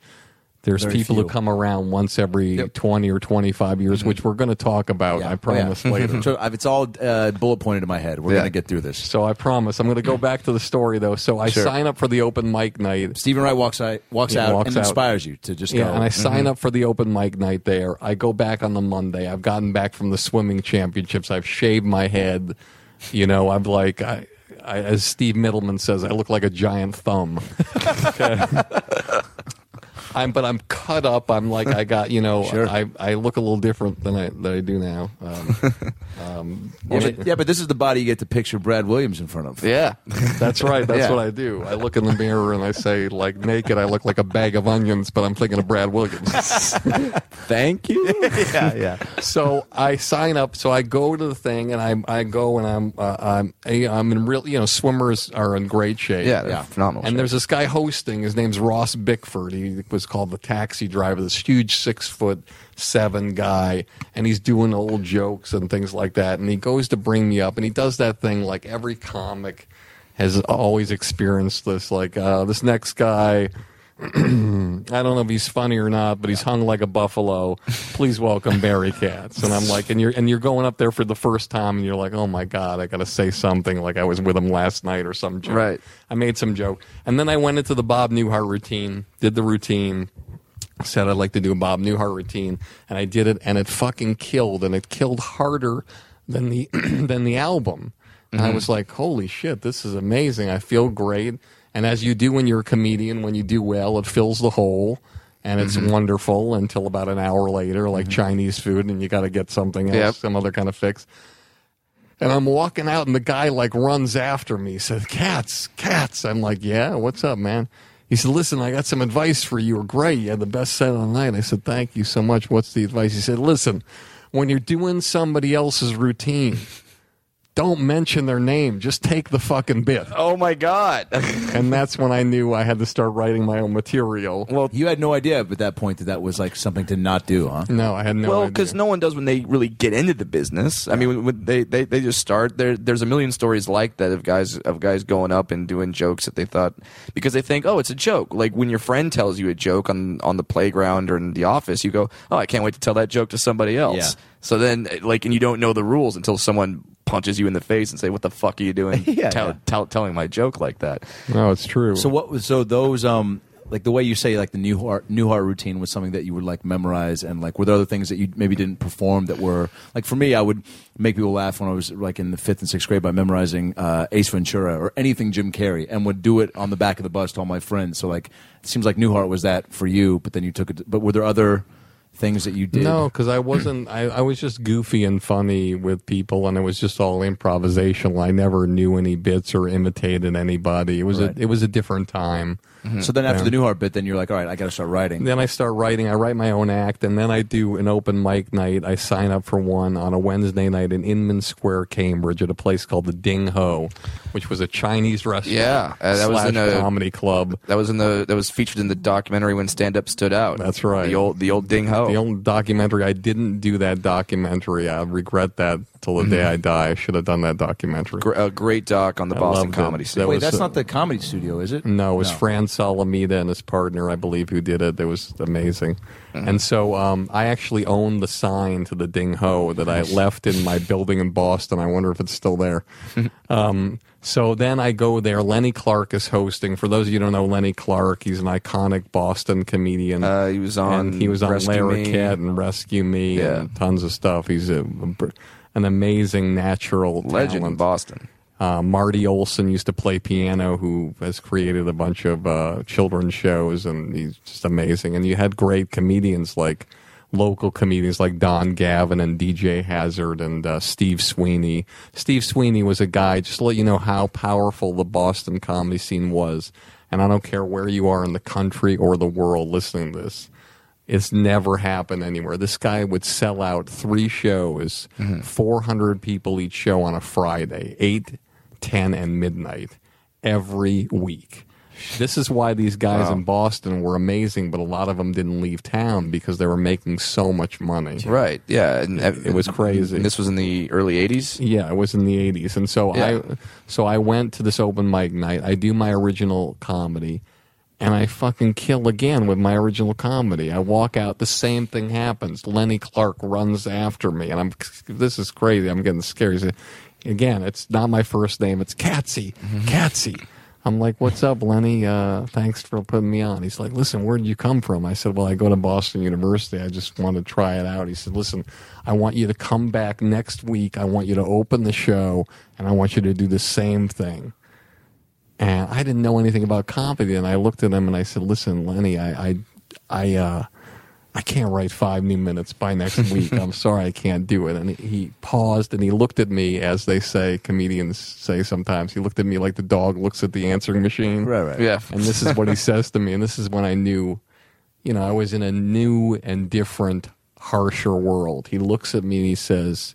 Speaker 4: There's
Speaker 3: Very
Speaker 4: people who come around once every 20 or 25 years, mm-hmm. which we're going to talk about, I promise
Speaker 3: Oh, yeah. Mm-hmm.
Speaker 4: later.
Speaker 3: so it's all uh, bullet pointed in my head. We're
Speaker 2: Yeah.
Speaker 3: going to get through this.
Speaker 4: So I promise. I'm going to go back to the story, though. So I
Speaker 2: Sure.
Speaker 4: sign up for the open mic night.
Speaker 3: Steven Wright walks out, walks out
Speaker 4: walks
Speaker 3: and
Speaker 4: out.
Speaker 3: inspires you to just
Speaker 4: Yeah,
Speaker 3: go.
Speaker 4: and I sign mm-hmm. up for the open mic night there. I go back on the Monday. I've gotten back from the swimming championships. I've shaved my head. You know, I'm like, I, I, as Steve Mittleman says, I look like a giant thumb. Okay. I'm, but I'm cut up. I'm like I got you know.
Speaker 3: Sure.
Speaker 4: I, I look a little different than I than I do now. Um, um,
Speaker 3: yeah, but, yeah, but this is the body you get to picture Brad Williams in front of.
Speaker 2: Yeah.
Speaker 4: That's right. That's
Speaker 2: Yeah.
Speaker 4: what I do. I look in the mirror and I say, like naked, I look like a bag of onions, but I'm thinking of Brad Williams.
Speaker 2: Thank you. yeah, yeah.
Speaker 4: so I sign up. So I go to the thing and I I go and I'm uh, I'm I'm in real. You know, swimmers are in great shape.
Speaker 2: Yeah,
Speaker 3: Yeah.
Speaker 2: phenomenal.
Speaker 4: And there's this guy hosting. His name's Ross Bickford. He was called the taxi driver. This huge six foot seven guy, and he's doing old jokes and things like that. And he goes to bring me up, and he does that thing like every comic has always experienced this. Like uh, this next guy. I don't know if he's funny or not, but he's hung like a buffalo. Please welcome Barry Katz. And I'm like, and you're and you're going up there for the first time, and you're like, oh my god, I got to say something like I was with him last night or some joke.
Speaker 2: Right.
Speaker 4: I made some joke, and then I went into the Bob Newhart routine, did the routine, said I'd like to do a Bob Newhart routine, and I did it, and it fucking killed, and it killed harder than the than the album. And I mm-hmm. was like, holy shit, this is amazing. I feel great. And as you do when you're a comedian, when you do well, it fills the hole. And it's mm-hmm. wonderful until about an hour later, like mm-hmm. Chinese food, and you got to get something else,
Speaker 2: Yep.
Speaker 4: some other kind of fix. And I'm walking out, and the guy like runs after me. says, "Katz, Katz." I'm like, "Yeah, what's up, man?" He said, "Listen, I got some advice for you. You're great. You had the best set of the night." I said, "Thank you so much. What's the advice?" He said, "Listen, when you're doing somebody else's routine, don't mention their name. Just take the fucking bit."
Speaker 2: Oh my god.
Speaker 4: And that's when I knew I had to start writing my own material.
Speaker 2: well,
Speaker 3: You had no idea at that point that that was like something to not do, huh?
Speaker 4: No, I had no idea.
Speaker 2: well, because no one does when they really get into the business. I mean, when, when they, they they just start. There, there's a million stories like that of guys of guys going up and doing jokes that they thought because they think, oh, it's a joke. Like when your friend tells you a joke on on the playground or in the office, you go, oh, I can't wait to tell that joke to somebody else.
Speaker 3: Yeah.
Speaker 2: So then, like, and you don't know the rules until someone punches you in the face and say, "What the fuck are you doing?
Speaker 3: Yeah,
Speaker 2: tell,
Speaker 3: yeah.
Speaker 2: Tell, telling my joke like that."
Speaker 4: no, it's true.
Speaker 3: So what so those um like the way you say like the Newhart Newhart routine was something that you would like memorize and like were there other things that you maybe didn't perform that were like for me I would make people laugh when I was like in the fifth and sixth grade by memorizing uh, Ace Ventura or anything Jim Carrey and would do it on the back of the bus to all my friends so like it seems like Newhart was that for you but then you took it but were there other things that you did
Speaker 4: No, because I wasn't. I, I was just goofy and funny with people, and it was just all improvisational. I never knew any bits or imitated anybody. It was
Speaker 3: Right.
Speaker 4: a it was a different time.
Speaker 3: So then after
Speaker 4: Yeah.
Speaker 3: the Newhart bit then you're like all right I got to start writing
Speaker 4: Then I start writing. I write my own act, and then I do an open mic night. I sign up for one on a Wednesday night in Inman Square, Cambridge, at a place called the Ding Ho, which was a Chinese restaurant.
Speaker 2: Yeah, uh, that was
Speaker 4: slash
Speaker 2: in a-
Speaker 4: comedy club.
Speaker 2: That was in the that was featured in the documentary when stand up stood out.
Speaker 4: That's right.
Speaker 2: The old the old ding ho.
Speaker 4: The old documentary I didn't do that documentary. I regret that till the day I die. I should have done that documentary.
Speaker 2: Gr- a great doc on the
Speaker 4: I
Speaker 2: Boston
Speaker 4: loved it.
Speaker 2: comedy scene.
Speaker 4: That
Speaker 3: Wait,
Speaker 4: was,
Speaker 3: that's
Speaker 4: uh,
Speaker 3: not the comedy studio, is it?
Speaker 4: No, it was Fran Solomita and his partner, I believe, who did it. It was amazing. And so um, I actually own the sign to the Ding Ho that I left in my building in Boston. I wonder if it's still there. um, so then I go there. Lenny Clarke is hosting. For those of you who don't know Lenny Clarke, he's an iconic Boston comedian.
Speaker 2: Uh, he was on
Speaker 4: and he was on
Speaker 2: Rescue Me.
Speaker 4: Larroquette and Rescue Me
Speaker 2: Yeah.
Speaker 4: and tons of stuff. He's a, an amazing natural
Speaker 2: legend in. Boston.
Speaker 4: Uh, Marty Olson used to play piano, who has created a bunch of uh, children's shows, and he's just amazing. And you had great comedians like local comedians like Don Gavin and DJ Hazard and uh, Steve Sweeney. Steve Sweeney was a guy, just to let you know how powerful the Boston comedy scene was. And I don't care where you are in the country or the world listening to this. It's never happened anywhere. This guy would sell out three shows, mm-hmm. 400 people each show on a Friday, 8, 10, and midnight every week. This is why these guys in Boston were amazing, but a lot of them didn't leave town because they were making so much money.
Speaker 2: Right. Yeah. And
Speaker 4: It was crazy.
Speaker 2: And this was in the early 80s?
Speaker 4: Yeah, it was in the '80s, and so
Speaker 2: Yeah.
Speaker 4: I, so I went to this open mic night. I do my original comedy, and I fucking kill again with my original comedy. I walk out, the same thing happens. Lenny Clarke runs after me, and I'm this is crazy. I'm getting scared. Said, Again, it's not my first name. It's Catsy. Catsy. I'm like, what's up, Lenny? Uh, thanks for putting me on. He's like, listen, where did you come from? I said, well, I go to Boston University. I just want to try it out. He said, listen, I want you to come back next week. I want you to open the show, and I want you to do the same thing. And I didn't know anything about comedy, and I looked at him and I said, listen, Lenny, I, I, I, uh, I can't write five new minutes by next week. I'm sorry, I can't do it. And he, paused and he looked at me, as they say, comedians say sometimes. He looked at me like the dog looks at the answering machine.
Speaker 3: Right, right.
Speaker 2: Yeah.
Speaker 4: And this is what he says to me. And this is when I knew, you know, I was in a new and different, harsher world. He looks at me and he says,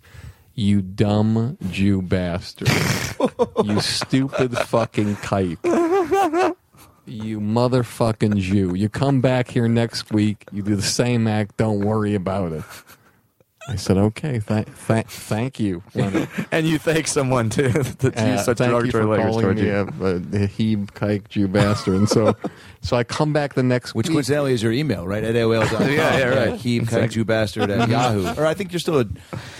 Speaker 4: You dumb Jew bastard. You stupid fucking kike. You motherfucking Jew. You come back here next week, you do the same act, don't worry about it. I said, okay, th- th- thank you.
Speaker 2: And you thank someone too that
Speaker 4: Uh,
Speaker 2: used such
Speaker 4: thank you
Speaker 2: derogatory
Speaker 4: for
Speaker 2: language
Speaker 4: calling
Speaker 2: towards
Speaker 4: me
Speaker 2: you.
Speaker 4: a, a, a heeb kike Jew bastard. And so, so I come back the next
Speaker 3: Which
Speaker 4: week.
Speaker 3: coincidentally is your email, right? At AOL.com.
Speaker 2: Yeah, yeah, right.
Speaker 3: Keep you bastard at Yahoo. Or I think you're still a,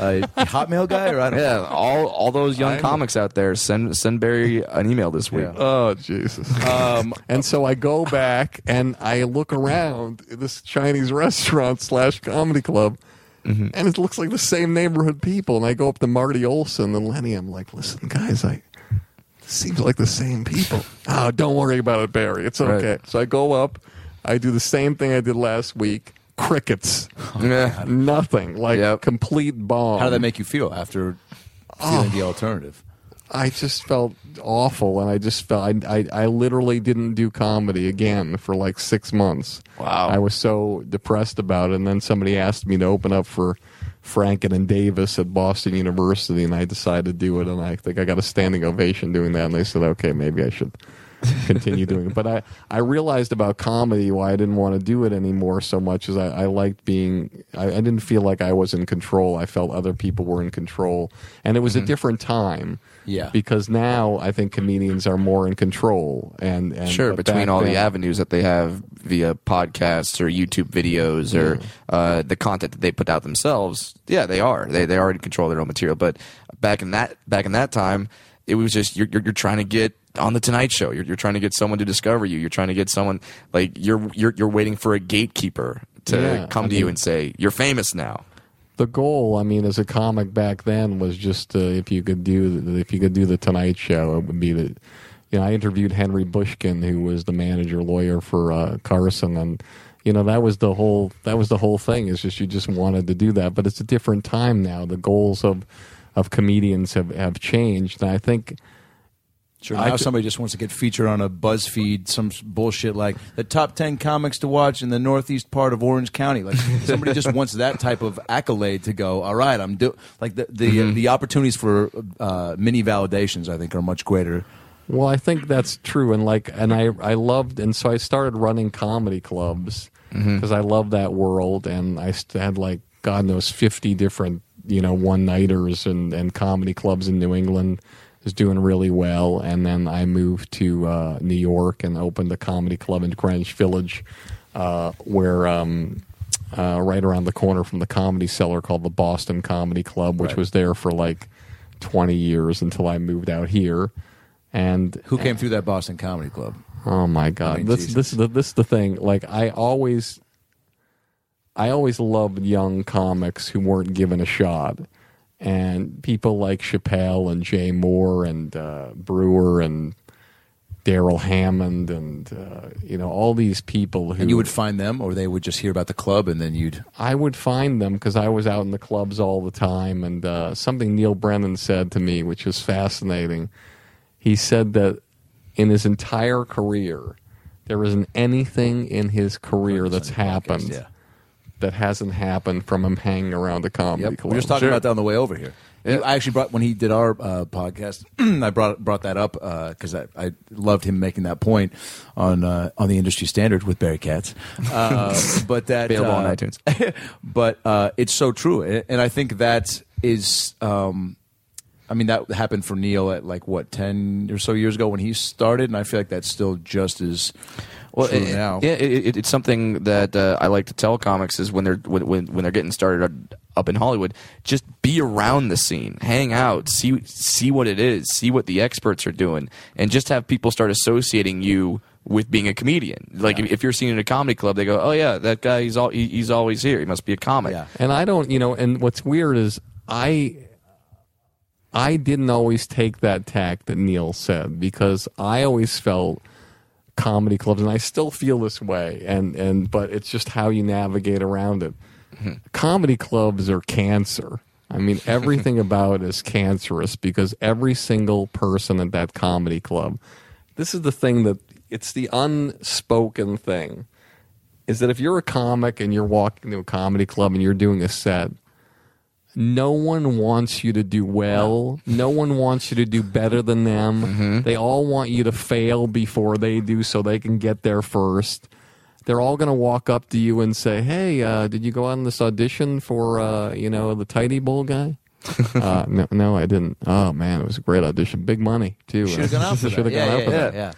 Speaker 3: a Hotmail guy, or I don't
Speaker 2: Yeah, all all those young
Speaker 4: I-
Speaker 2: comics out there, send send Barry an email this week.
Speaker 3: Yeah.
Speaker 4: Oh Jesus! Um, and so I go back and I look around this Chinese restaurant slash comedy club, Mm-hmm. and it looks like the same neighborhood people. And I go up to Marty Olson and Lenny. I'm like, listen, guys, I seems like the same people. oh, don't worry about it, Barry. It's okay.
Speaker 2: Right.
Speaker 4: So I go up. I do the same thing I did last week. Crickets.
Speaker 2: Oh, yeah.
Speaker 4: Nothing. Like
Speaker 2: Yep.
Speaker 4: complete bomb.
Speaker 3: How did that make you feel after feeling ah. the alternative?
Speaker 4: I just felt awful, and I just felt I, I I literally didn't do comedy again for like six months.
Speaker 2: Wow.
Speaker 4: I was so depressed about it, and then somebody asked me to open up for Franken and Davis at Boston University, and I decided to do it, and I think I got a standing ovation doing that, and they said, okay, maybe I should continue doing it. But I, I realized about comedy why I didn't want to do it anymore so much is I, I liked being I, I didn't feel like I was in control. I felt other people were in control. And it was a different time.
Speaker 3: Yeah.
Speaker 4: Because now I think comedians are more in control and, and
Speaker 2: Sure, between all the avenues that they have via podcasts or YouTube videos or uh, the content that they put out themselves, yeah, they are. They they are in control of their own material. But back in that back in that time, it was just you're you're, you're trying to get on the Tonight Show. You're, you're trying to get someone to discover you. You're trying to get someone like you're you're you're waiting for a gatekeeper to
Speaker 4: Yeah,
Speaker 2: come
Speaker 4: I
Speaker 2: to you and say you're famous now.
Speaker 4: the goal, I mean, as a comic back then was just uh, if you could do the, if you could do the Tonight Show, it would be the. You know, I interviewed Henry Bushkin, who was the manager lawyer for uh, Carson, and you know that was the whole that was the whole thing. Is just you just wanted to do that, but it's a different time now. The goals of of comedians have have changed, and I think
Speaker 3: Sure. Now
Speaker 4: could-
Speaker 3: somebody just wants to get featured on a BuzzFeed, some bullshit like the top ten comics to watch in the northeast part of Orange County. Like somebody just wants that type of accolade to go. All right, I'm do like the the, the opportunities for uh, mini validations. I think are much greater.
Speaker 4: Well, I think that's true, and like, and I I loved, and so I started running comedy clubs because I love that world, and I had like God knows fifty different you know one nighters and and comedy clubs in New England. Was doing really well, and then I moved to uh, New York and opened a comedy club in Greenwich Village, uh, where um, uh, right around the corner from the Comedy Cellar called the Boston Comedy Club, which
Speaker 3: Right.
Speaker 4: was there for like twenty years until I moved out here. And
Speaker 3: Who came through that Boston Comedy Club?
Speaker 4: Oh my god!
Speaker 3: I mean,
Speaker 4: this
Speaker 3: Jesus.
Speaker 4: this is the this is the thing. Like I always, I always loved young comics who weren't given a shot, and people like Chappelle and Jay Mohr and uh, Breuer and Darrell Hammond and uh, you know all these people who
Speaker 3: And you would find them, or they would just hear about the club, and then you'd.
Speaker 4: I would find them because I was out in the clubs all the time. And uh, something Neal Brennan said to me, which was fascinating. He said that in his entire career, there isn't anything in his career that's happened
Speaker 3: Yeah.
Speaker 4: That hasn't happened from him hanging around the comedy
Speaker 3: Yep.
Speaker 4: club.
Speaker 3: We were just talking about that on the way over here.
Speaker 2: Yeah.
Speaker 3: I actually brought when he did our uh, podcast. I brought brought that up because I, I loved him making that point on uh, on the industry standard with Barry Katz. Uh, but that
Speaker 2: Available on
Speaker 3: uh,
Speaker 2: iTunes.
Speaker 3: but uh, it's so true, and I think that is. Um, I mean, that happened for Neal at like what ten or so years ago when he started, and I feel like that's still just as
Speaker 2: Well,
Speaker 3: true
Speaker 2: it-
Speaker 3: now.
Speaker 2: yeah, it, it, it's something that uh, I like to tell comics is when they're when, when when they're getting started up in Hollywood, just be around the scene, hang out, see see what it is, see what the experts are doing, and just have people start associating you with being a comedian. Like if, if you're seen in a comedy club, they go, "Oh yeah, that guy he's all he, he's always here. He must be a comic."
Speaker 3: Yeah.
Speaker 4: And I don't, you know, and what's weird is I I didn't always take that tack that Neal said because I always felt comedy clubs and I still feel this way and and but it's just how you navigate around it. Hmm. Comedy clubs are cancer. I mean everything about it is cancerous because every single person at that comedy club this is the thing that it's the unspoken thing is that if you're a comic and you're walking to a comedy club and you're doing a set, no one wants you to do well. No one wants you to do better than them. They all want you to fail before they do so they can get there first. They're all going to walk up to you and say, "Hey, uh, did you go on this audition for uh, you know the Tidy Bowl guy?" uh, no, no, I didn't. Oh man, it was a great audition, big money too.
Speaker 3: should have gone out for
Speaker 4: Should
Speaker 3: that.
Speaker 4: have gone
Speaker 3: Yeah,
Speaker 4: out
Speaker 3: yeah,
Speaker 4: for
Speaker 3: yeah,
Speaker 4: that.
Speaker 3: yeah.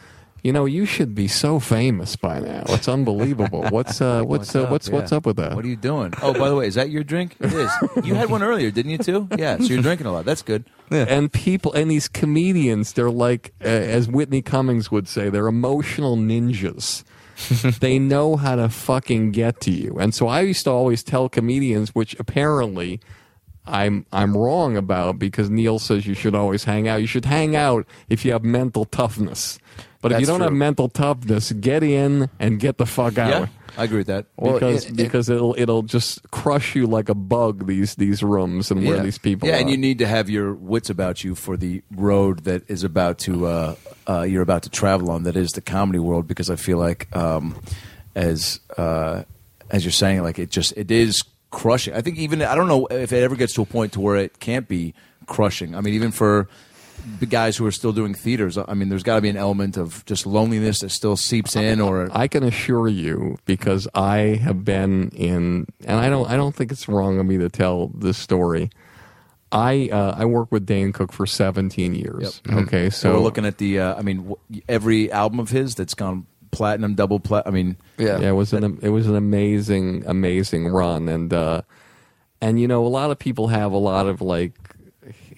Speaker 4: You know, you should be so famous by now. It's unbelievable. What's uh, what's uh,
Speaker 3: up?
Speaker 4: what's what's up with that?
Speaker 3: What are you doing? Oh, by the way, is that your drink? It is. You had one earlier, didn't you? Too? Yeah. So you're drinking a lot. That's good. Yeah.
Speaker 4: and people and these comedians, they're like, uh, as Whitney Cummings would say, they're emotional ninjas. they know how to fucking get to you. And so I used to always tell comedians, which apparently I'm I'm wrong about because Neal says you should always hang out. You should hang out if you have mental toughness. But if you don't have mental toughness, get in and get the fuck out.
Speaker 3: Yeah, I agree with that.
Speaker 2: Well,
Speaker 4: because
Speaker 2: it- it-
Speaker 4: because it'll it'll just crush you like a bug these these rooms and where
Speaker 2: Yeah.
Speaker 4: these people
Speaker 3: Yeah,
Speaker 4: are.
Speaker 3: and you need to have your wits about you for the road that is about to uh, uh, you're about to travel on. That is the comedy world, because I feel like um, as uh, as you're saying, like it just it is crushing. I think even I don't know if it ever gets to a point to where it can't be crushing. I mean, even for the guys who are still doing theaters, I mean, there's got to be an element of just loneliness that still seeps in, or
Speaker 4: I can assure you because I have been in, and I don't I don't think it's wrong of me to tell this story. I uh, I worked with Dane Cook for 17 years. Okay,
Speaker 3: so
Speaker 4: so
Speaker 3: we're looking at the. Uh, I mean, w- every album of his that's gone platinum, double plat. I mean,
Speaker 2: Yeah.
Speaker 4: yeah, it was an it was an amazing amazing run, and uh, and you know a lot of people have a lot of like,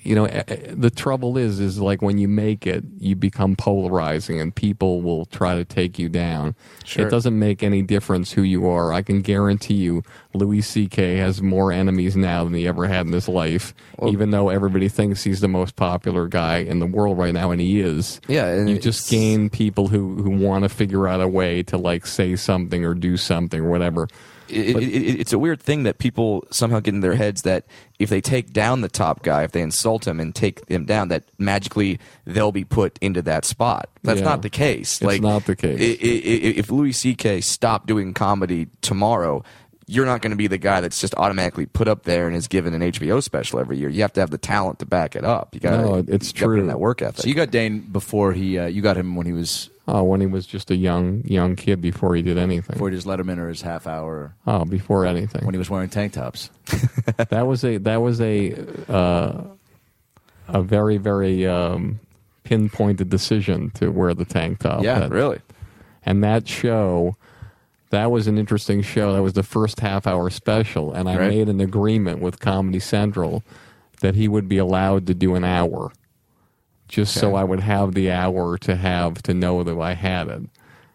Speaker 4: you know, eh, eh, the trouble is is like when you make it, you become polarizing, and people will try to take you down.
Speaker 2: Sure.
Speaker 4: It doesn't make any difference who you are. I can guarantee you, Louis C.K. has more enemies now than he ever had in his life. even though everybody thinks he's the most popular guy in the world right now, and he is.
Speaker 2: Yeah, and
Speaker 4: you just gain people who who want to figure out a way to like say something or do something or whatever.
Speaker 2: It, it, it, it's a weird thing that people somehow get in their heads that if they take down the top guy, if they insult him and take him down, that magically they'll be put into that spot. That's
Speaker 4: Yeah.
Speaker 2: not the case.
Speaker 4: It's
Speaker 2: like
Speaker 4: not the case.
Speaker 2: i- i- i- if Louis C.K. stopped doing comedy tomorrow. You're not going to be the guy that's just automatically put up there and is given an HBO special every year. You have to have the talent to back it up. You got
Speaker 4: No, it's
Speaker 2: Put in
Speaker 4: true.
Speaker 2: that work ethic.
Speaker 3: So you got Dane before he uh, you got him when he was
Speaker 4: Oh, when he was just a young young kid before he did anything.
Speaker 3: Before he just let him in or his half hour
Speaker 4: oh, before anything.
Speaker 3: when he was wearing tank tops.
Speaker 4: that was a that was a uh, a very very um, pinpointed decision to wear the tank top.
Speaker 3: Yeah,
Speaker 4: That-
Speaker 2: Really?
Speaker 4: And that show, that was an interesting show. That was the first half hour special, and I
Speaker 2: Right.
Speaker 4: made an agreement with Comedy Central that he would be allowed to do an hour, just so I would have the hour to have to know that I had it.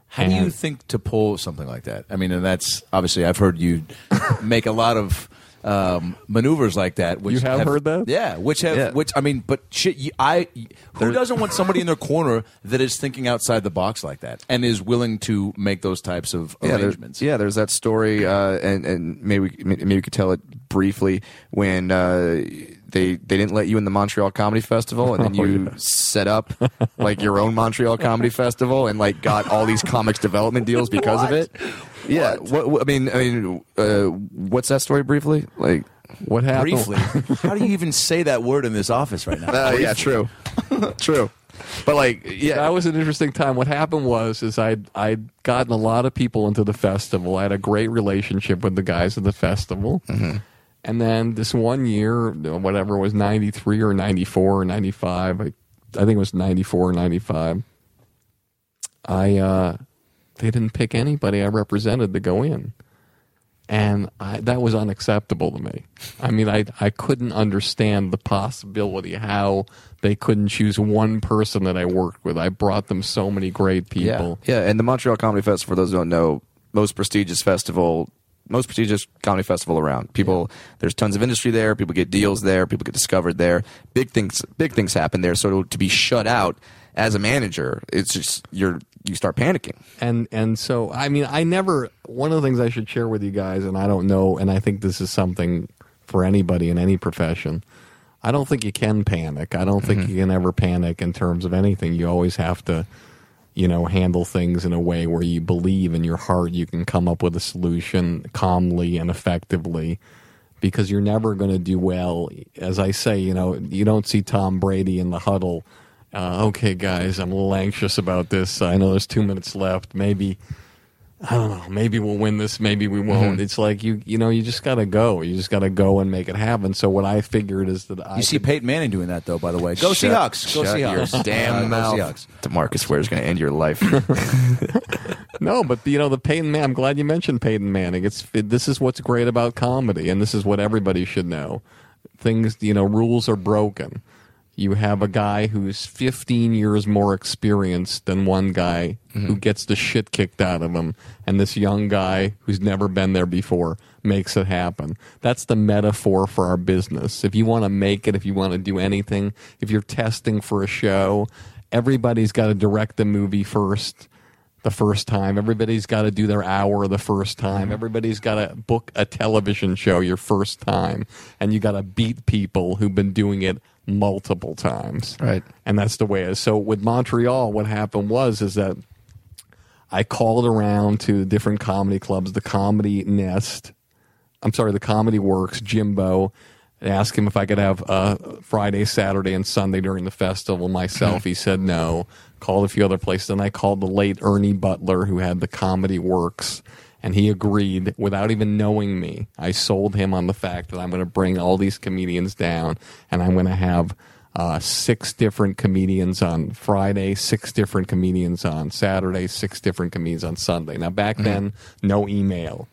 Speaker 3: How do you think to pull something like that? I mean, and that's obviously I've heard you make a lot of um, maneuvers like that. Which
Speaker 4: You have heard that?
Speaker 3: Yeah, which have
Speaker 2: Yeah.
Speaker 3: which I mean, but shit, you, I who doesn't want somebody in their corner that is thinking outside the box like that and is willing to make those types of
Speaker 2: yeah, there-
Speaker 3: arrangements?
Speaker 2: yeah, there's that story, uh, and and maybe we, maybe we could tell it briefly when uh, they they didn't let you in the Montreal Comedy Festival, and then
Speaker 4: Oh,
Speaker 2: you
Speaker 4: yeah.
Speaker 2: set up like your own Montreal Comedy Festival, and like got all these comics development deals because of it. Yeah, what? what- I mean, I mean, uh, what's that story briefly? Like,
Speaker 4: What happened?
Speaker 3: Briefly, how do you even say that word in this office right now?
Speaker 2: uh, yeah, true, true, but like, yeah,
Speaker 4: that was an interesting time. What happened was, is I'd I'd gotten a lot of people into the festival. I had a great relationship with the guys at the festival, and then this one year, whatever it was ninety three or ninety four or ninety five, I, I think it was ninety four or ninety five. I uh, they didn't pick anybody I represented to go in. And I, that was unacceptable to me. I mean, I I couldn't understand the possibility how they couldn't choose one person that I worked with. I brought them so many great people.
Speaker 2: Yeah, and the Montreal Comedy Festival, for those who don't know, most prestigious festival, most prestigious comedy festival around. People, there's tons of industry there. People get deals there. People get discovered there. Big things, big things happen there. So to be shut out as a manager, it's just you're you start panicking.
Speaker 4: and and so I mean I never one of the things I should share with you guys and I don't know and I think this is something for anybody in any profession I don't think you can panic I don't think mm-hmm. you can ever panic in terms of anything you always have to you know handle things in a way where you believe in your heart you can come up with a solution calmly and effectively because you're never going to do well as I say you know you don't see Tom Brady in the huddle uh, okay, guys, I'm a little anxious about this. I know there's two minutes left. Maybe I don't know. Maybe we'll win this. Maybe we won't. It's like you, you know, you just got to go. You just got to go and make it happen. So what I figured is that I
Speaker 3: You see
Speaker 4: could-
Speaker 3: Peyton Manning doing that though. By the way, go
Speaker 2: Shut-
Speaker 3: Seahawks. Go
Speaker 2: shut
Speaker 3: Seahawks.
Speaker 2: Your damn
Speaker 3: Uh, go
Speaker 2: mouth.
Speaker 3: Seahawks.
Speaker 2: DeMarcus Ware is going to end your life.
Speaker 4: no, but you know the Peyton Manning. I'm glad you mentioned Peyton Manning. It's it, this is what's great about comedy, and this is what everybody should know. Things, you know, rules are broken. You have a guy who's 15 years more experienced than one guy who mm-hmm. gets the shit kicked out of him, and this young guy who's never been there before makes it happen. That's the metaphor for our business. If you want to make it, if you want to do anything, if you're testing for a show, everybody's got to direct the movie first the first time. Everybody's got to do their hour the first time. Mm-hmm. Everybody's got to book a television show your first time. And you got to beat people who've been doing it multiple times.
Speaker 2: Right.
Speaker 4: And that's the way it is. So with Montreal, what happened was is that I called around to the different comedy clubs, the Comedy Nest, I'm sorry, the Comedy Works, Jimbo, and asked him if I could have uh, Friday, Saturday, and Sunday during the festival myself. he said no. Called a few other places, and I called the late Ernie Butler, who had the Comedy Works, and he agreed without even knowing me. I sold him on the fact that I'm going to bring all these comedians down, and I'm going to have uh, six different comedians on Friday, six different comedians on Saturday, six different comedians on Sunday. Now, back then, no email.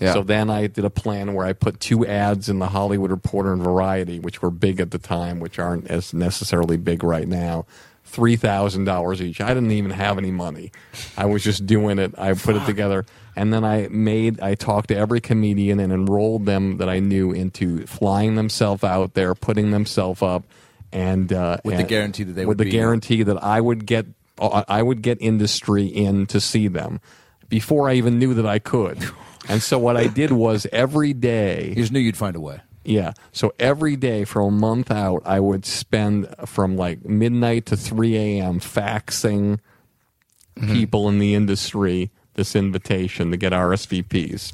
Speaker 2: Yeah.
Speaker 4: So then I did a plan where I put two ads in the Hollywood Reporter and Variety, which were big at the time, which aren't as necessarily big right now. Three thousand dollars each. I didn't even have any money. I was just doing it. I put it together, and then I made. I talked to every comedian and enrolled them that I knew into flying themselves out there, putting themselves up, and uh,
Speaker 3: With the guarantee that they
Speaker 4: with
Speaker 3: would
Speaker 4: the
Speaker 3: be-
Speaker 4: guarantee that I would get I would get industry in to see them before I even knew that I could. And so what I did was every day.
Speaker 3: You just knew you'd find a way.
Speaker 4: yeah. So every day for a month out, I would spend from like midnight to 3 a.m. faxing people in the industry this invitation to get RSVPs.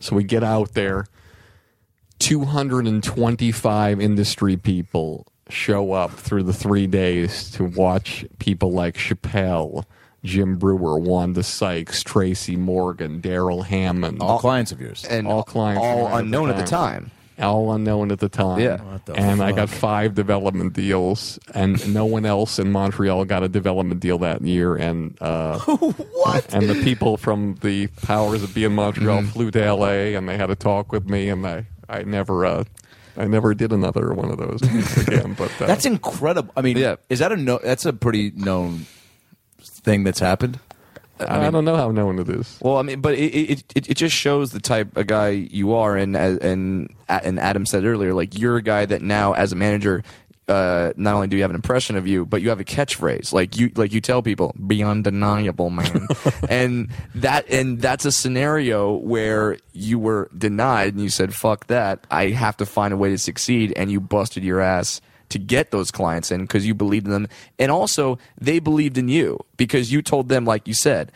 Speaker 4: So we get out there, 225 industry people show up through the three days to watch people like Chappelle, Jim Breuer, Wanda Sykes, Tracy Morgan, Darrell Hammond,
Speaker 3: All clients of yours.
Speaker 2: and
Speaker 4: all clients
Speaker 2: all
Speaker 4: at the
Speaker 2: unknown at the
Speaker 4: time.
Speaker 2: Time.
Speaker 4: all unknown at the time.
Speaker 2: Yeah.
Speaker 3: What the
Speaker 4: and I got five development deals, and no one else in Montreal got a development deal that year. And uh,
Speaker 3: what?
Speaker 4: and the people from the powers that be in Montreal
Speaker 2: Mm-hmm.
Speaker 4: flew to L.A. and they had a talk with me, and I I never uh, I never did another one of those again. But uh,
Speaker 3: That's incredible. I mean,
Speaker 2: Yeah.
Speaker 3: is that a no? That's a pretty known thing that's happened.
Speaker 4: I, don't know how known it is.
Speaker 2: Well, I mean, but it, it it just shows the type of guy you are, and as- and and Adam said earlier, like you're a guy that now, as a manager, uh, not only do you have an impression of you, but you have a catchphrase. Like you like you tell people, "Be undeniable, man," and that and that's a scenario where you were denied, and you said, "Fuck that! I have to find a way to succeed," and you busted your ass to get those clients in because you believed in them. And also they believed in you because you told them like you said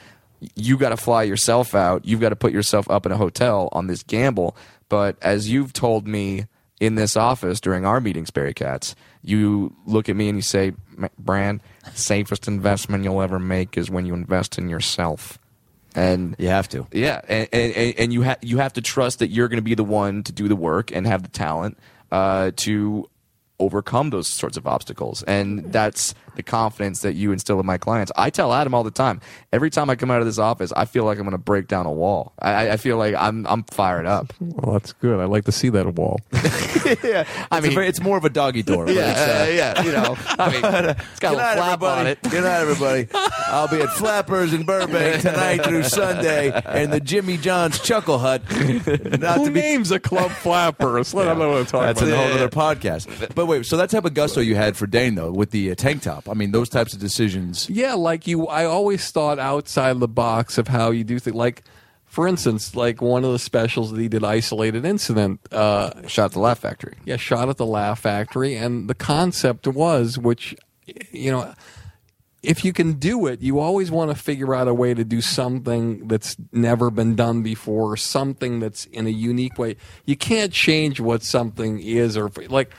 Speaker 2: you got to fly yourself out. You've got to put yourself up in a hotel on this gamble. But as you've told me in this office during our meetings barry Katz you look at me and you say brand safest investment you'll ever make is when you invest in yourself. And
Speaker 3: You have to.
Speaker 2: yeah, and and, and you have you have to trust that you're going to be the one to do the work and have the talent uh, to overcome those sorts of obstacles, and that's the confidence that you instill in my clients. I tell Adam all the time. Every time I come out of this office, I feel like I'm going to break down a wall. I, I feel like I'm I'm fired up.
Speaker 4: Well, that's good. I like to see that wall.
Speaker 2: yeah, I
Speaker 3: It's, a very, it's more of a doggy door. but
Speaker 2: yeah,
Speaker 3: it's, uh,
Speaker 2: uh, yeah, you know, I mean, it's got a
Speaker 3: Good
Speaker 2: little
Speaker 3: night,
Speaker 2: flap on it.
Speaker 3: Good night, everybody. I'll be at Flappers in Burbank tonight through Sunday, and the Jimmy John's Chuckle Hut. Not
Speaker 4: Who
Speaker 3: to be
Speaker 4: names a club flappers? Let them know what I'm talking
Speaker 3: That's
Speaker 4: about.
Speaker 3: a whole other podcast. But wait, so that type of gusto you had for Dane though, with the uh, tank top. I mean, those types of decisions.
Speaker 4: Yeah, like you, I always thought outside the box of how you do things. Like, for instance, like one of the specials that he did, isolated incident. Uh,
Speaker 2: Shot at the Laugh Factory.
Speaker 4: yeah, shot at the Laugh Factory, and the concept was, which, you know, if you can do it, you always want to figure out a way to do something that's never been done before, something that's in a unique way. You can't change what something is, or like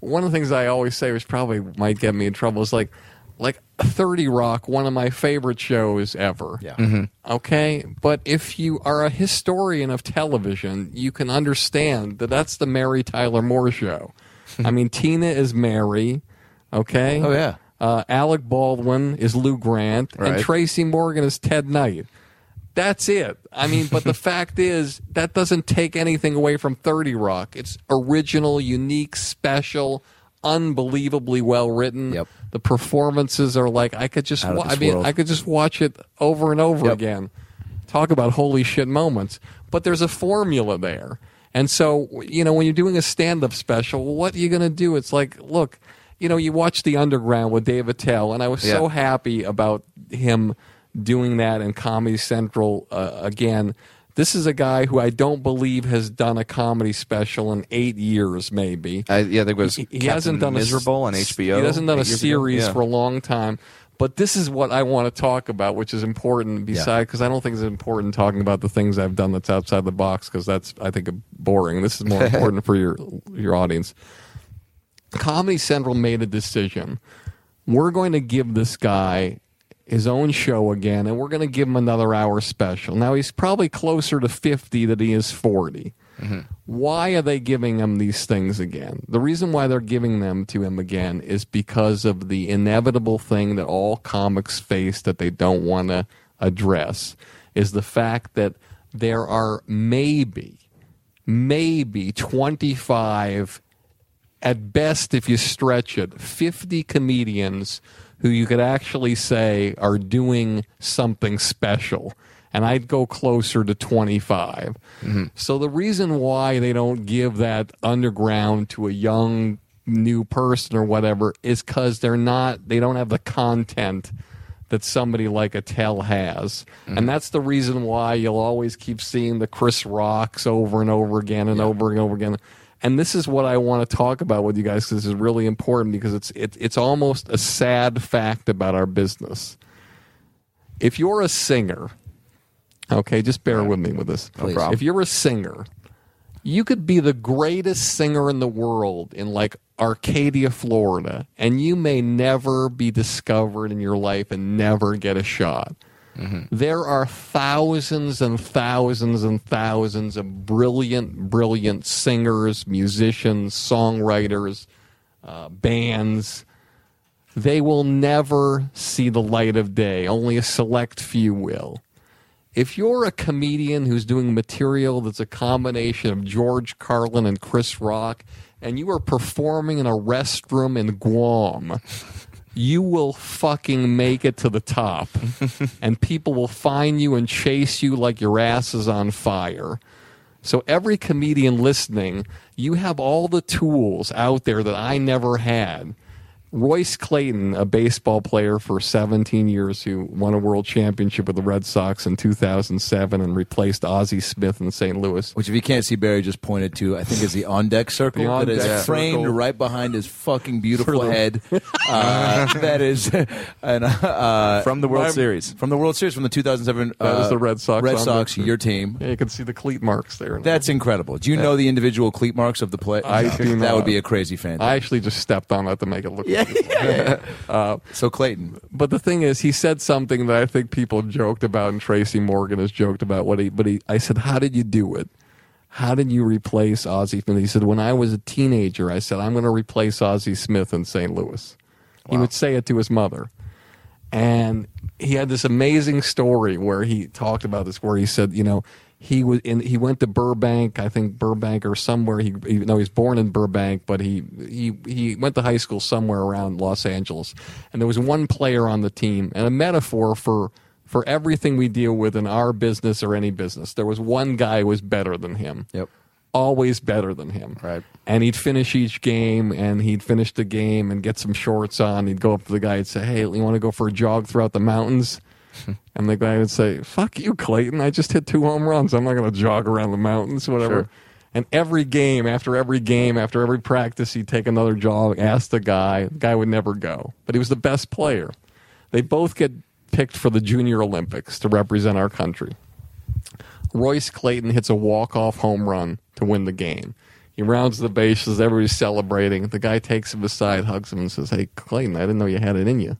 Speaker 4: one of the things I always say, which probably might get me in trouble, is like like Thirty Rock, one of my favorite shows ever.
Speaker 3: Yeah.
Speaker 4: Okay, but if you are a historian of television, you can understand that that's the Mary Tyler Moore show. I mean, Tina is Mary. Okay.
Speaker 3: Oh, yeah.
Speaker 4: Uh, Alec Baldwin is Lou Grant, and Tracy Morgan is Ted Knight. That's it. I mean, but the fact is that doesn't take anything away from 30 Rock. It's original, unique, special, unbelievably well written.
Speaker 3: Yep.
Speaker 4: The performances are like I could just wa- I mean,
Speaker 3: world.
Speaker 4: I could just watch it over and over
Speaker 3: Yep.
Speaker 4: again. Talk about holy shit moments. But there's a formula there. And so, you know, when you're doing a stand up special, what are you going to do? It's like, look, you know, you watch The Underground with Dave Attell, and I was so happy about him doing that in Comedy Central uh, again. This is a guy who I don't believe has done a comedy special in eight years, maybe.
Speaker 2: I, yeah, there was
Speaker 4: He, he hasn't done
Speaker 2: Miserable
Speaker 4: a,
Speaker 2: on HBO.
Speaker 4: He hasn't done a
Speaker 2: eight years ago.
Speaker 4: series
Speaker 2: Yeah.
Speaker 4: for a long time. But this is what I want to talk about, which is important. Beside, because I don't think it's important talking about the things I've done that's outside the box, because that's I think boring. This is more important for your your audience. Comedy Central made a decision. We're going to give this guy his own show again, and we're going to give him another hour special. Now he's probably closer to fifty than he is 40 mm-hmm. Why are they giving him these things again? The reason why they're giving them to him again is because of the inevitable thing that all comics face that they don't want to address is the fact that there are maybe maybe 25 at best, if you stretch it, 50 comedians who you could actually say are doing something special. And I'd go closer to 25. Mm-hmm. So the reason why they don't give that underground to a young new person or whatever is because they're not, they don't have the content that somebody like Attell has. Mm-hmm. And that's the reason why you'll always keep seeing the Chris Rocks over and over again and over and over again. And this is what I want to talk about with you guys because this is really important because it's it, it's almost a sad fact about our business. If you're a singer, okay, just bear with me with this.
Speaker 3: problem.
Speaker 4: If you're a singer, You could be the greatest singer in the world in like Arcadia, Florida, and you may never be discovered in your life and never get a shot. There are thousands and thousands and thousands of brilliant, brilliant singers, musicians, songwriters, uh, bands. They will never see the light of day. Only a select few will. If you're a comedian who's doing material that's a combination of George Carlin and Chris Rock, and you are performing in a restroom in Guam, you will fucking make it to the top. and people will find you and chase you like your ass is on fire. So, every comedian listening, you have all the tools out there that I never had. Royce Clayton, a baseball player for 17 years who won a world championship with the Red Sox in 2007 and replaced Ozzie Smith in St. Louis.
Speaker 3: Which, if you can't see, Barry just pointed to, I think is the on deck circle
Speaker 4: The on
Speaker 3: that is
Speaker 4: deck
Speaker 3: framed
Speaker 4: circle.
Speaker 3: right behind his fucking beautiful head. Uh, that is, and uh,
Speaker 2: From the World
Speaker 4: I'm-
Speaker 2: Series.
Speaker 3: from the World Series from the 2007.
Speaker 4: That was
Speaker 3: uh,
Speaker 4: the Red Sox
Speaker 3: Red
Speaker 4: on
Speaker 3: Sox, your team.
Speaker 4: Yeah, you can see the cleat marks there.
Speaker 3: That's incredible. Do you know the individual cleat marks of the play?
Speaker 4: I
Speaker 3: No.
Speaker 4: do
Speaker 3: That
Speaker 4: not.
Speaker 3: would be a crazy fan.
Speaker 4: I actually just stepped on that to make it look. Yeah, Uh,
Speaker 3: so Clayton,
Speaker 4: But the thing is, he said something that I think people joked about, and Tracy Morgan has joked about. What he, but he, I said, "How did you do it? How did you replace Ozzie Smith?" He said, "When I was a teenager, I said I'm going to replace Ozzie Smith in St. Louis." He would say it to his mother, and he had this amazing story where he talked about this, where he said, you know. He was in. He went to Burbank, I think Burbank or somewhere. He, he no, he was born in Burbank, but he he he went to high school somewhere around Los Angeles. And there was one player on the team, and a metaphor for for everything we deal with in our business or any business. There was one guy who was better than him.
Speaker 3: Yep.
Speaker 4: Always better than him.
Speaker 2: Right.
Speaker 4: And he'd finish each game, and he'd finish the game and get some shorts on. He'd go up to the guy and say, "Hey, you want to go for a jog throughout the mountains?" And the guy would say, "Fuck you, Clayton! I just hit two home runs. I'm not going to jog around the mountains, whatever."
Speaker 2: Sure.
Speaker 4: And every game, after every game, after every practice, he'd take another jog, ask the guy. The guy would never go, but he was the best player. They both get picked for the Junior Olympics to represent our country. Royce Clayton hits a walk-off home run to win the game. He rounds the bases. Everybody's celebrating. The guy takes him aside, hugs him, and says, "Hey, Clayton, I didn't know you had it in you."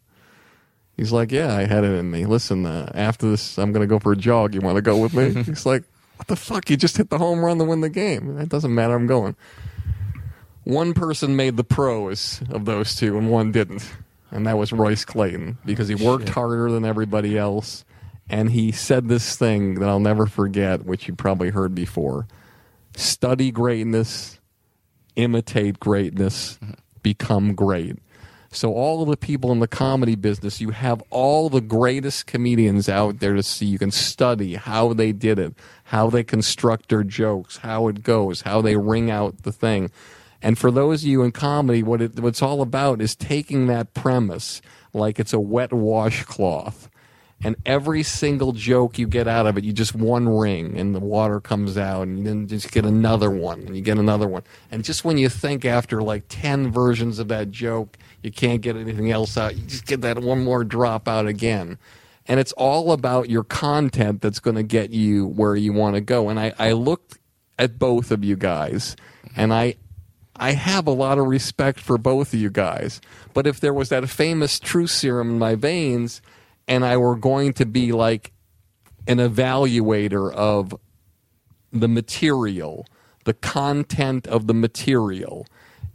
Speaker 4: He's like, "Yeah, I had it in me. Listen, uh, after this, I'm going to go for a jog. You want to go with me?" He's like, "What the fuck? You just hit the home run to win the game. It doesn't matter. I'm going." One person made the pros of those two, and one didn't, and that was Royce Clayton because he worked harder than everybody else, and he said this thing that I'll never forget, which you probably heard before: study greatness, imitate greatness, become great. So all of the people in the comedy business, you have all the greatest comedians out there to see. You can study how they did it, how they construct their jokes, how it goes, how they ring out the thing. And for those of you in comedy, what, it, what it's all about is taking that premise like it's a wet washcloth and every single joke you get out of it, you just one ring, and the water comes out, and then just get another one, and you get another one. And just when you think after like ten versions of that joke, you can't get anything else out, you just get that one more drop out again. And it's all about your content that's going to get you where you want to go. And I, I looked at both of you guys, and I I have a lot of respect for both of you guys. But if there was that famous truth serum in my veins and I were going to be like an evaluator of the material, the content of the material,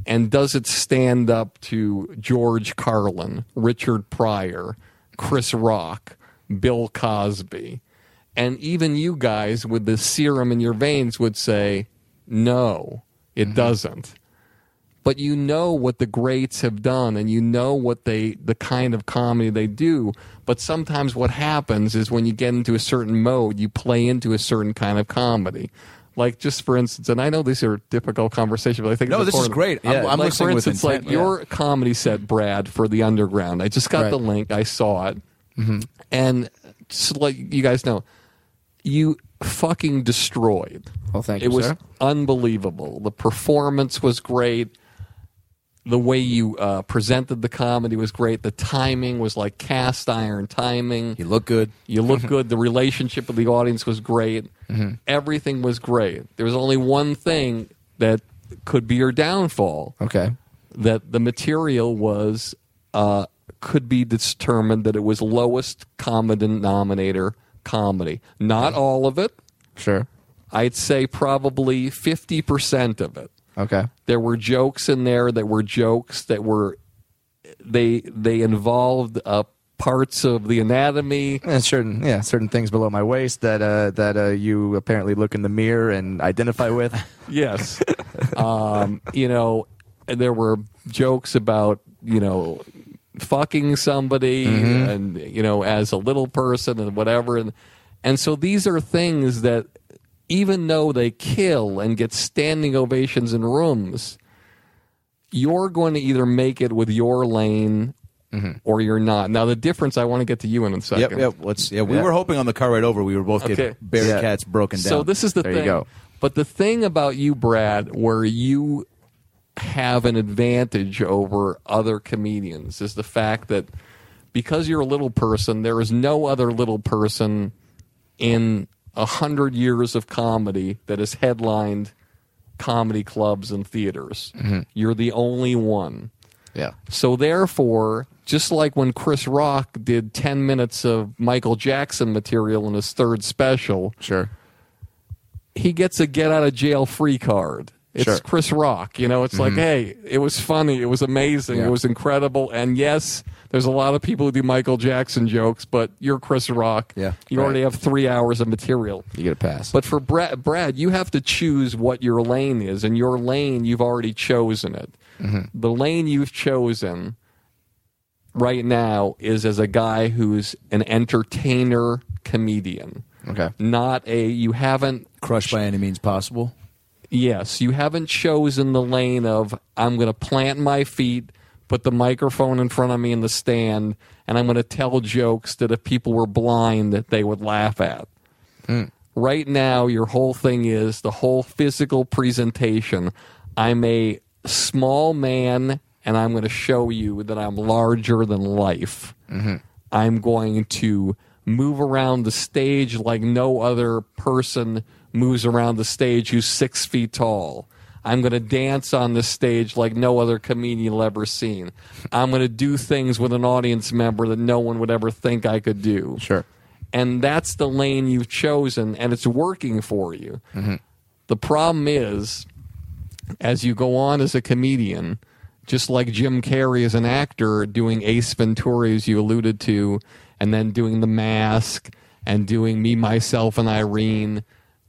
Speaker 4: and does it stand up to George Carlin, Richard Pryor, Chris Rock, Bill Cosby? And even you guys with the serum in your veins would say, no, it mm-hmm. doesn't but you know what the greats have done and you know what they the kind of comedy they do but sometimes what happens is when you get into a certain mode you play into a certain kind of comedy like just for instance and i know these are difficult conversations but i think
Speaker 3: No,
Speaker 4: it's
Speaker 3: this is great. I'm- I'm
Speaker 4: like
Speaker 3: listening
Speaker 4: for instance
Speaker 3: intent,
Speaker 4: like
Speaker 3: yeah.
Speaker 4: your comedy set brad for the underground i just got
Speaker 3: Right.
Speaker 4: the link i saw it mm-hmm. and just like you guys know you fucking destroyed
Speaker 2: Well, thank
Speaker 4: it
Speaker 2: you, It
Speaker 4: was
Speaker 2: sir.
Speaker 4: unbelievable. The performance was great. The way you uh, presented the comedy was great. The timing was like cast iron timing.
Speaker 3: You look good.
Speaker 4: You look good. The relationship with the audience was great. Everything was great. There was only one thing that could be your downfall
Speaker 2: Okay.
Speaker 4: that the material was uh, could be determined that it was lowest common denominator comedy. Not all of it.
Speaker 2: Sure.
Speaker 4: I'd say probably 50% of it.
Speaker 2: Okay.
Speaker 4: There were jokes in there that were jokes that were they they involved uh, parts of the anatomy.
Speaker 2: And certain, yeah, certain things below my waist that uh, that uh, you apparently look in the mirror and identify with.
Speaker 4: Yes. um, you know, and there were jokes about, you know, fucking somebody and, you know, as a little person and whatever. And, and so these are things that, even though they kill and get standing ovations in rooms, you're going to either make it with your lane mm-hmm. or you're not. Now, the difference, I want to get to you in a
Speaker 3: Yep,
Speaker 4: second.
Speaker 3: yep. yep. Let's. Yeah, we
Speaker 2: Yeah.
Speaker 3: were hoping on the car right over. We were both
Speaker 4: Okay.
Speaker 3: getting Barry
Speaker 2: Yeah.
Speaker 3: Katz broken down.
Speaker 4: So this is the
Speaker 2: There you
Speaker 4: thing.
Speaker 2: go.
Speaker 4: But the thing about you, Brad, where you have an advantage over other comedians is the fact that because you're a little person, there is no other little person in a hundred years of comedy that has headlined comedy clubs and theaters. Mm-hmm. You're the only one.
Speaker 2: Yeah.
Speaker 4: So therefore, just like when Chris Rock did 10 minutes of Michael Jackson material in his third special,
Speaker 2: Sure.
Speaker 4: he gets a get out of jail free card. It's
Speaker 2: Sure.
Speaker 4: Chris Rock. You know, it's like, mm-hmm. hey, it was funny. It was amazing.
Speaker 3: Yeah.
Speaker 4: It was incredible. And yes, there's a lot of people who do Michael Jackson jokes, but you're Chris Rock.
Speaker 3: Yeah,
Speaker 4: You
Speaker 2: right.
Speaker 4: already have three hours of material.
Speaker 2: You get a pass.
Speaker 4: But for Brad, Brad, you have to choose what your lane is, and your lane you've already chosen it. Mm-hmm. The lane you've chosen right now is as a guy who's an entertainer comedian,
Speaker 2: okay.
Speaker 4: not a. You haven't.
Speaker 3: crushed by any means possible.
Speaker 4: Yes, you haven't chosen the lane of I'm going to plant my feet, put the microphone in front of me in the stand, and I'm going to tell jokes that if people were blind that they would laugh at. Hmm. Right now, your whole thing is the whole physical presentation. I'm a small man, and I'm going to show you that I'm larger than life. Mm-hmm. I'm going to move around the stage like no other person moves around the stage who's six feet tall. I'm going to dance on the stage like no other comedian will ever seen. I'm going to do things with an audience member that no one would ever think I could do.
Speaker 2: Sure.
Speaker 4: And that's the lane you've chosen, and it's working for you. Mm-hmm. The problem is, as you go on as a comedian, just like Jim Carrey as an actor doing Ace Ventura, as you alluded to, and then doing The Mask and doing Me, Myself, and Irene,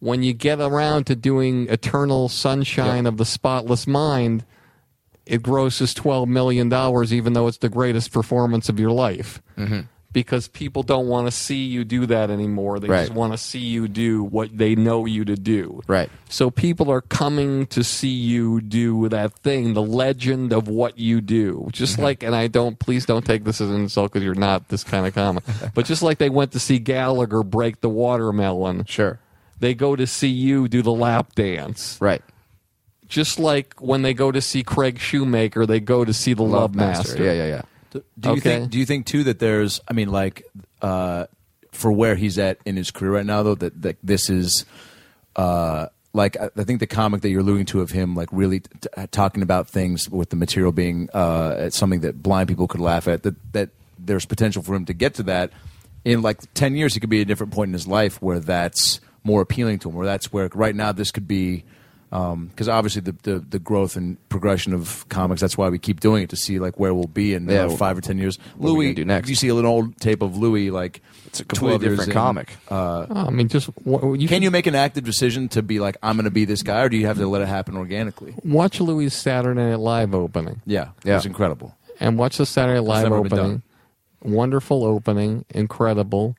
Speaker 4: when you get around to doing Eternal Sunshine of the Spotless Mind, it grosses $12 million, even though it's the greatest performance of your life. Mm-hmm. Because people don't want to see you do that anymore. They
Speaker 2: Right.
Speaker 4: just want to see you do what they know you to do.
Speaker 2: Right.
Speaker 4: So people are coming to see you do that thing, the legend of what you do. Just mm-hmm. like, and I don't, please don't take this as an insult because you're not this kind of comic. but just like they went to see Gallagher break the watermelon,
Speaker 2: Sure.
Speaker 4: They go to see you do the lap dance.
Speaker 2: Right.
Speaker 4: Just like when they go to see Craig Shoemaker, they go to see the Love, Master.
Speaker 2: Yeah, yeah, yeah.
Speaker 3: Do do you
Speaker 4: Okay.
Speaker 3: think? Do you think too that there's? I mean, like, uh, for where he's at in his career right now, though, that, that this is, uh, like, I, I think the comic that you're alluding to of him, like, really t- t- talking about things with the material being uh, something that blind people could laugh at. That that there's potential for him to get to that in like ten years. He could be at a different point in his life where that's more appealing to them. Where that's where right now this could be because obviously the, the the growth and progression of comics. That's why we keep doing it to see like where we'll be in
Speaker 2: Yeah,
Speaker 3: uh, five or ten years.
Speaker 2: what
Speaker 3: Louis,
Speaker 2: gonna do next?
Speaker 3: if you see an old tape of Louis, like
Speaker 2: It's a completely different
Speaker 3: in,
Speaker 2: comic.
Speaker 3: Uh,
Speaker 4: Oh, I mean, just wh- you
Speaker 3: can you make an active decision to be like I'm going to be this guy, or do you have to let it happen organically?
Speaker 4: watch Louis' Saturday Night Live opening?
Speaker 3: Yeah,
Speaker 2: Yeah.
Speaker 3: it was incredible.
Speaker 4: and watch the Saturday Night Live opening. Wonderful opening, incredible.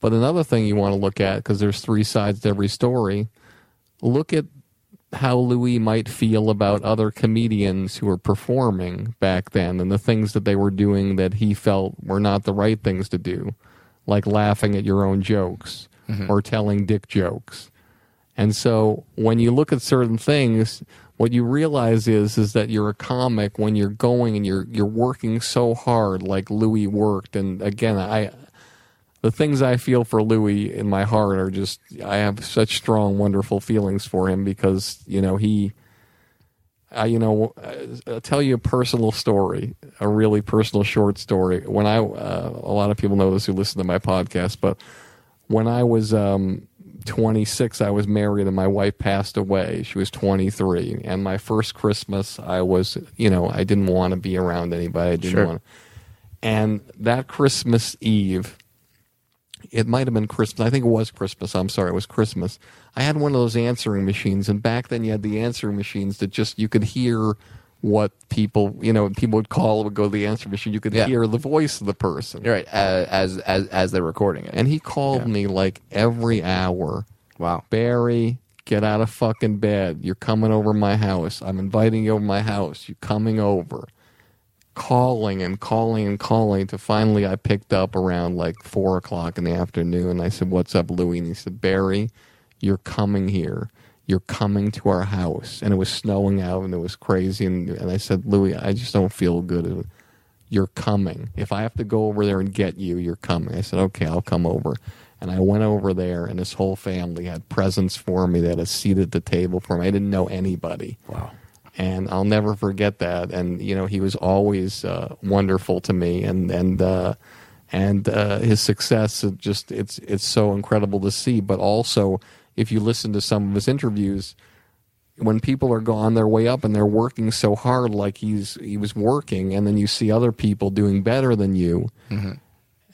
Speaker 4: But another thing you want to look at because there's three sides to every story. Look at how Louis might feel about other comedians who were performing back then and the things that they were doing that he felt were not the right things to do, like laughing at your own jokes mm-hmm. or telling dick jokes. And so when you look at certain things, what you realize is is that you're a comic when you're going and you're you're working so hard like Louis worked. And again, I the things I feel for Louis in my heart are just I have such strong, wonderful feelings for him because you know he. I, you know, I'll tell you a personal story, a really personal short story. When I, uh, a lot of people know this who listen to my podcast, but when I was um, 26, I was married and my wife passed away. She was 23. And my first Christmas, I was, you know, I didn't want to be around anybody. I didn't
Speaker 2: Sure.
Speaker 4: want And that Christmas Eve, it might have been Christmas. I think it was Christmas. I'm sorry, it was Christmas. I had one of those answering machines, and back then you had the answering machines that just you could hear what people, you know, people would call, would go to the answering machine. You could
Speaker 2: Yeah.
Speaker 4: hear the voice of the person.
Speaker 2: You're right. Uh, as as as they're recording it.
Speaker 4: And he called
Speaker 2: Yeah.
Speaker 4: me like every hour.
Speaker 2: wow.
Speaker 4: Barry, get out of fucking bed. You're coming over my house. I'm inviting you over my house. you're coming over. Calling and calling and calling to finally I picked up around like four o'clock in the afternoon. I said, What's up, Louie? And he said, Barry, you're coming here. You're coming to our house. And it was snowing out and it was crazy. And, and I said, Louie, I just don't feel good. You're coming. If I have to go over there and get you, you're coming. I said, Okay, I'll come over. And I went over there, and his whole family had presents for me. They had a seat at the table for me. I didn't know anybody.
Speaker 2: Wow.
Speaker 4: And I'll never forget that. And you know, he was always uh, wonderful to me, and and uh, and uh, his success it just it's it's so incredible to see. But also, if you listen to some of his interviews, when people are on their way up and they're working so hard, like he's he was working, and then you see other people doing better than you.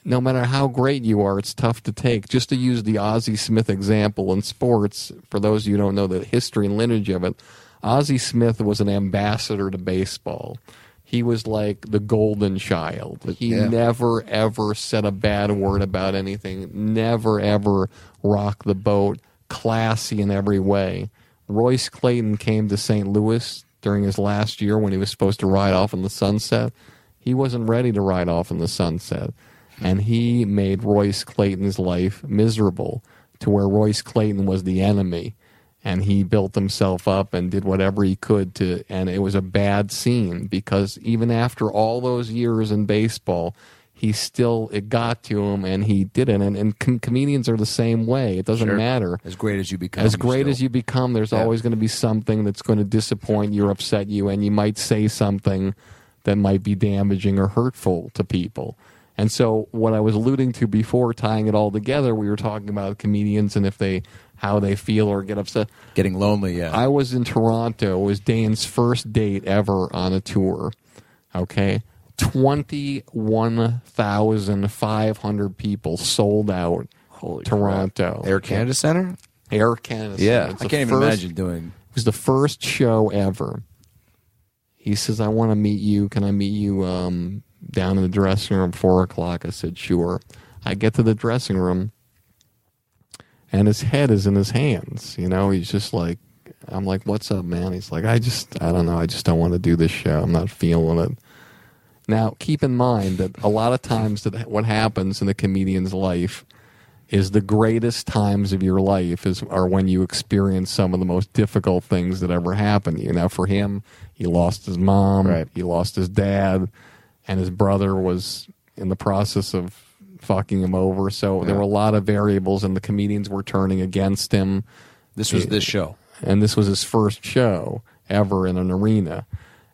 Speaker 4: No matter how great you are, it's tough to take. Just to use the Ozzie Smith example in sports, for those of you who don't know the history and lineage of it, Ozzie Smith was an ambassador to baseball. He was like the golden child. He
Speaker 2: Yeah.
Speaker 4: never ever said a bad word about anything. Never ever rocked the boat. Classy in every way. Royce Clayton came to St. Louis during his last year when he was supposed to ride off in the sunset. He wasn't ready to ride off in the sunset. And he made Royce Clayton's life miserable to where Royce Clayton was the enemy. And he built himself up and did whatever he could to, and it was a bad scene because even after all those years in baseball, he still, it got to him and he did it. And, and com- comedians are the same way. It doesn't
Speaker 2: Sure.
Speaker 4: matter
Speaker 3: As great as you become.
Speaker 4: as great
Speaker 3: still.
Speaker 4: as you become, there's
Speaker 2: Yeah.
Speaker 4: always going to be something that's going to disappoint you or upset you, and you might say something that might be damaging or hurtful to people. And so, what I was alluding to before, tying it all together, we were talking about comedians and if they how they feel or get upset.
Speaker 3: Getting lonely, yeah.
Speaker 4: I was in Toronto. It was Dane's first date ever on a tour. Okay. 21,500 people sold out.
Speaker 2: Holy
Speaker 4: Toronto.
Speaker 2: Air Canada Center.
Speaker 4: Air Canada.
Speaker 2: Yeah.
Speaker 4: It's
Speaker 3: I can't even
Speaker 4: first-
Speaker 3: imagine doing.
Speaker 4: it was the first show ever. He says, I want to meet you. Can I meet you um, down in the dressing room, 4 o'clock? I said, sure. I get to the dressing room, and his head is in his hands. You know, he's just like, I'm like, what's up, man? He's like, I just, I don't know. I just don't want to do this show. I'm not feeling it. Now, keep in mind that a lot of times that what happens in the comedian's life is the greatest times of your life is are when you experience some of the most difficult things that ever happened to you. Now, for him, he lost his mom,
Speaker 2: Right.
Speaker 4: he lost his dad, and his brother was in the process of fucking him over. So there were a lot of variables, and the comedians were turning against him.
Speaker 3: This was this show.
Speaker 4: And this was his first show ever in an arena.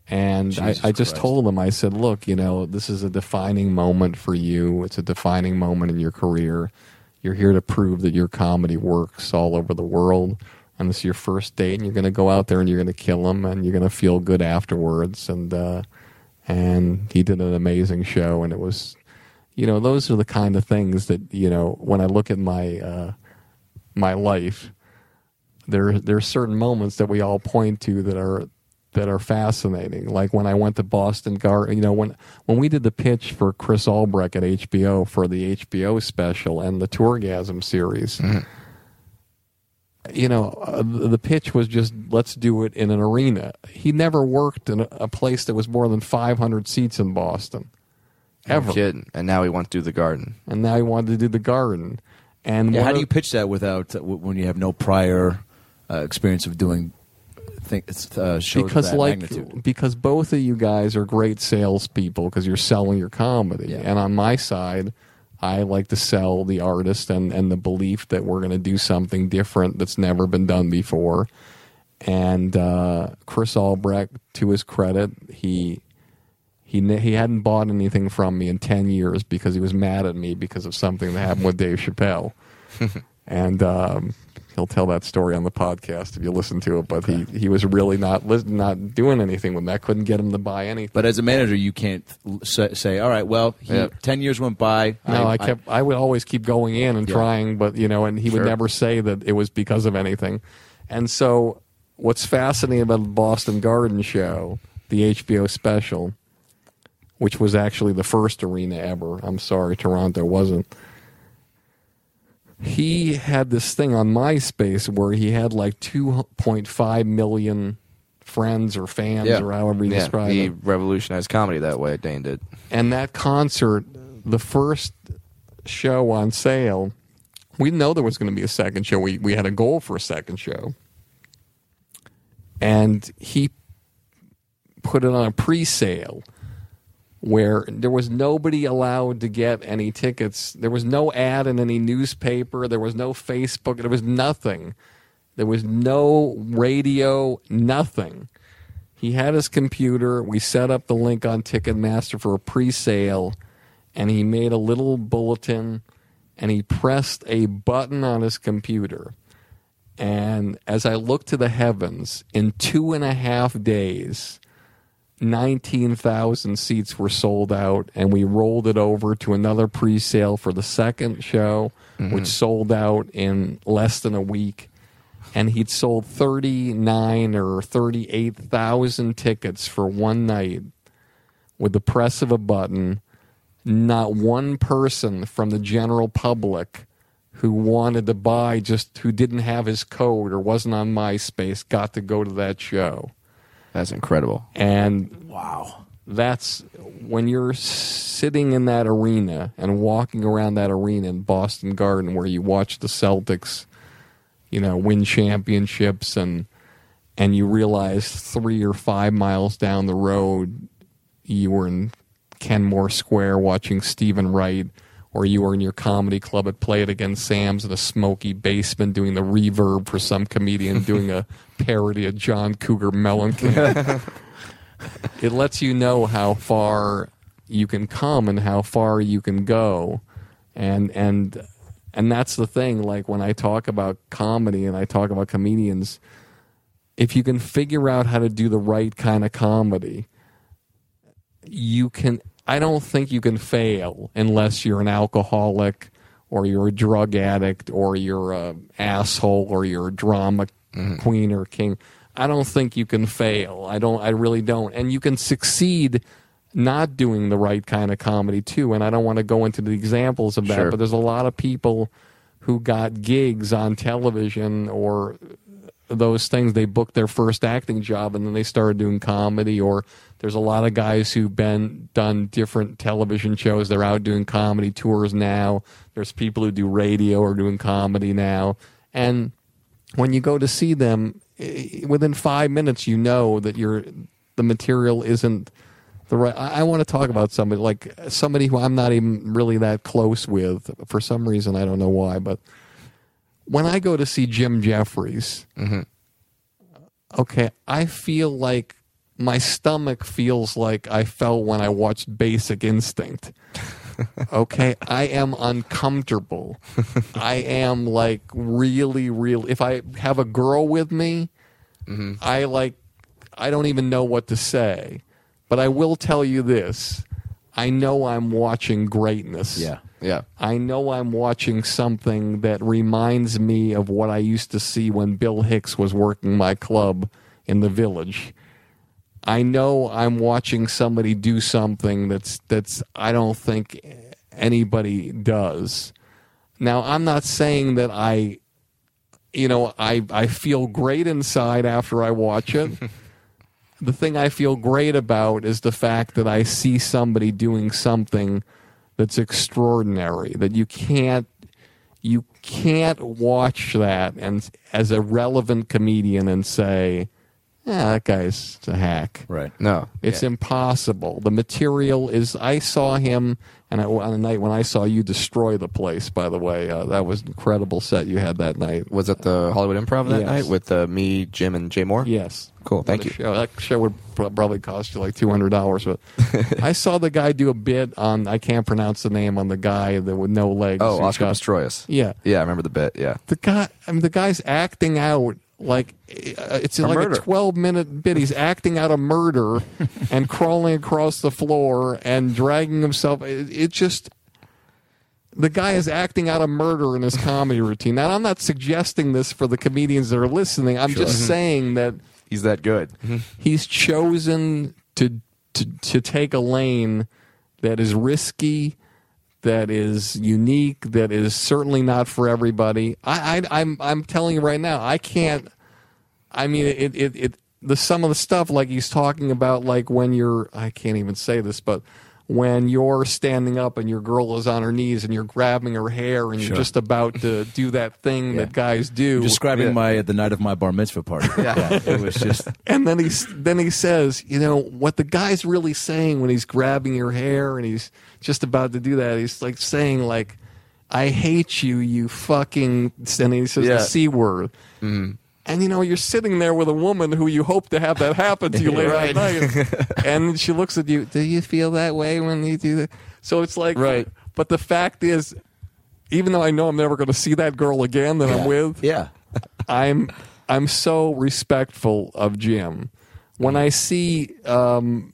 Speaker 4: And I, I just
Speaker 3: Christ.
Speaker 4: told him, I said, look, you know, this is a defining moment for you. It's a defining moment in your career. You're here to prove that your comedy works all over the world. And this is your first date, and you're going to go out there and you're going to kill him, and you're going to feel good afterwards. And uh, and he did an amazing show, and it was, you know, those are the kind of things that you know when I look at my uh, my life, there there are certain moments that we all point to that are that are fascinating. Like when I went to Boston Gar, you know, when when we did the pitch for Chris Albrecht at HBO for the HBO special and the Tourgasm series. You know, uh, the the pitch was just let's do it in an arena. He never worked in a, a place that was more than 500 seats in Boston. Ever.
Speaker 2: No. And now he wants to do the garden.
Speaker 4: And now he wanted to do the garden. And
Speaker 3: Yeah,
Speaker 4: one
Speaker 3: how do you pitch that without uh, when you have no prior uh, experience of doing think uh, shows
Speaker 4: because
Speaker 3: of that
Speaker 4: like
Speaker 3: magnitude.
Speaker 4: because both of you guys are great salespeople because you're selling your comedy,
Speaker 3: Yeah.
Speaker 4: and on my side, I like to sell the artist and and the belief that we're going to do something different that's never been done before. And uh, Chris Albrecht, to his credit, he he he hadn't bought anything from me in ten years because he was mad at me because of something that happened with Dave Chappelle, and um, he'll tell that story on the podcast if you listen to it. But he, he was really not not doing anything with that. Couldn't get him to buy anything.
Speaker 3: But as a manager, you can't say, "All right, well, he,
Speaker 2: Yeah.
Speaker 3: ten years went by."
Speaker 4: No, I, kept. I, would always keep going in and
Speaker 3: Yeah.
Speaker 4: trying, but you know, and he
Speaker 2: Sure.
Speaker 4: would never say that it was because of anything. And so, what's fascinating about the Boston Garden show, the HBO special, which was actually the first arena ever. I'm sorry, Toronto wasn't. He had this thing on MySpace where he had like 2.5 million friends or fans or however you
Speaker 2: yeah,
Speaker 4: describe
Speaker 2: he
Speaker 4: it
Speaker 2: revolutionized comedy that way. Dane did.
Speaker 4: and that concert, the first show on sale, we didn't know there was going to be a second show. We we had a goal for a second show, and he put it on a pre-sale where there was nobody allowed to get any tickets. There was no ad in any newspaper. There was no Facebook. There was nothing. There was no radio. Nothing. He had his computer. We set up the link on Ticketmaster for a pre-sale, and he made a little bulletin, and he pressed a button on his computer. And as I looked to the heavens, in two and a half days, 19,000 seats were sold out, and we rolled it over to another pre sale for the second show, mm-hmm. which sold out in less than a week. And he'd sold 39 or 38,000 tickets for one night with the press of a button. Not one person from the general public who wanted to buy, just who didn't have his code or wasn't on MySpace, got to go to that show.
Speaker 2: That's incredible.
Speaker 4: And wow, that's when you're sitting in that arena and walking around that arena in Boston Garden where you watch the Celtics, you know, win championships and and you realize 3 or 5 miles down the road you were in Kenmore Square watching Steven Wright or you were in your comedy club at Play It Again Sam's in a smoky basement doing the reverb for some comedian doing a parody of John Cougar Mellencamp. it lets you know how far you can come and how far you can go. And and and that's the thing like when I talk about comedy and I talk about comedians if you can figure out how to do the right kind of comedy you can I don't think you can fail unless you're an alcoholic or you're a drug addict or you're a asshole or you're a drama mm-hmm. queen or king. I don't think you can fail. I don't I really don't. And you can succeed not doing the right kind of comedy too. And I don't want to go into the examples of that,
Speaker 2: Sure.
Speaker 4: but there's a lot of people who got gigs on television or those things they booked their first acting job and then they started doing comedy or there's a lot of guys who've been done different television shows. They're out doing comedy tours now. There's people who do radio or doing comedy now. And when you go to see them within five minutes you know that you're the material isn't the right i, I want to talk about somebody like somebody who i'm not even really that close with. For some reason i don't know why but when I go to see Jim Jeffries, mm-hmm. okay, I feel like my stomach feels like I felt when I watched Basic Instinct. Okay, I am uncomfortable. I am like really, really. If I have a girl with me, mm-hmm. I like, I don't even know what to say. But I will tell you this I know I'm watching greatness.
Speaker 3: Yeah.
Speaker 2: Yeah.
Speaker 4: I know I'm watching something that reminds me of what I used to see when Bill Hicks was working my club in the village. I know I'm watching somebody do something that's that's I don't think anybody does. Now, I'm not saying that I you know, I I feel great inside after I watch it. the thing I feel great about is the fact that I see somebody doing something that's extraordinary that you can't you can't watch that and as a relevant comedian and say, "Yeah, that guy's a hack."
Speaker 3: Right.
Speaker 2: No,
Speaker 4: It's impossible. The material is. I saw him, and I, on a night when I saw you destroy the place. By the way, uh, that was an incredible set you had that night.
Speaker 2: was it the Hollywood Improv that
Speaker 4: Yes.
Speaker 2: night with uh, me, Jim, and Jay Mohr?
Speaker 4: Yes.
Speaker 2: Cool, thank
Speaker 4: What a
Speaker 2: you.
Speaker 4: Show. That show would probably cost you like two hundred dollars, but I saw the guy do a bit on. I can't pronounce the name on the guy that with no legs.
Speaker 2: Oh,
Speaker 4: who
Speaker 2: Oscar
Speaker 4: got-
Speaker 2: Pistorius.
Speaker 4: Yeah,
Speaker 2: Yeah, I remember the bit. Yeah.
Speaker 4: the guy. I mean, the guy's acting out like uh, it's
Speaker 2: A
Speaker 4: like
Speaker 2: murder.
Speaker 4: a twelve minute bit. He's acting out a murder and crawling across the floor and dragging himself. It, it just. The guy is acting out a murder in his comedy routine. Now, I'm not suggesting this for the comedians that are listening. I'm just mm-hmm. saying that
Speaker 2: He's that good. Mm-hmm. Mm-hmm.
Speaker 4: he's chosen to, to to take a lane that is risky, that is unique, that is certainly not for everybody. I, I I'm I'm telling you right now, I can't. I mean, it it it the some of the stuff like he's talking about, like when you're I can't even say this, but. When you're standing up and your girl is on her knees and you're grabbing her hair and you're just about to do that thing that guys do,
Speaker 3: Describing
Speaker 2: Yeah.
Speaker 3: my the night of my bar mitzvah party. Yeah, it was just
Speaker 4: and then he's then he says, you know, what the guy's really saying when he's grabbing your hair and he's just about to do that, he's like saying like, "I hate you, you fucking," and he says
Speaker 2: Yeah.
Speaker 4: the c word. Mm-hmm. And you know, you're sitting there with a woman who you hope to have that happen to you later
Speaker 2: Right.
Speaker 4: that night, and she looks at you. Do you feel that way when you do that? So it's like,
Speaker 2: Right.
Speaker 4: But the fact is, even though I know I'm never going to see that girl again that I'm with,
Speaker 3: yeah.
Speaker 4: I'm I'm so respectful of Jim. When I see um,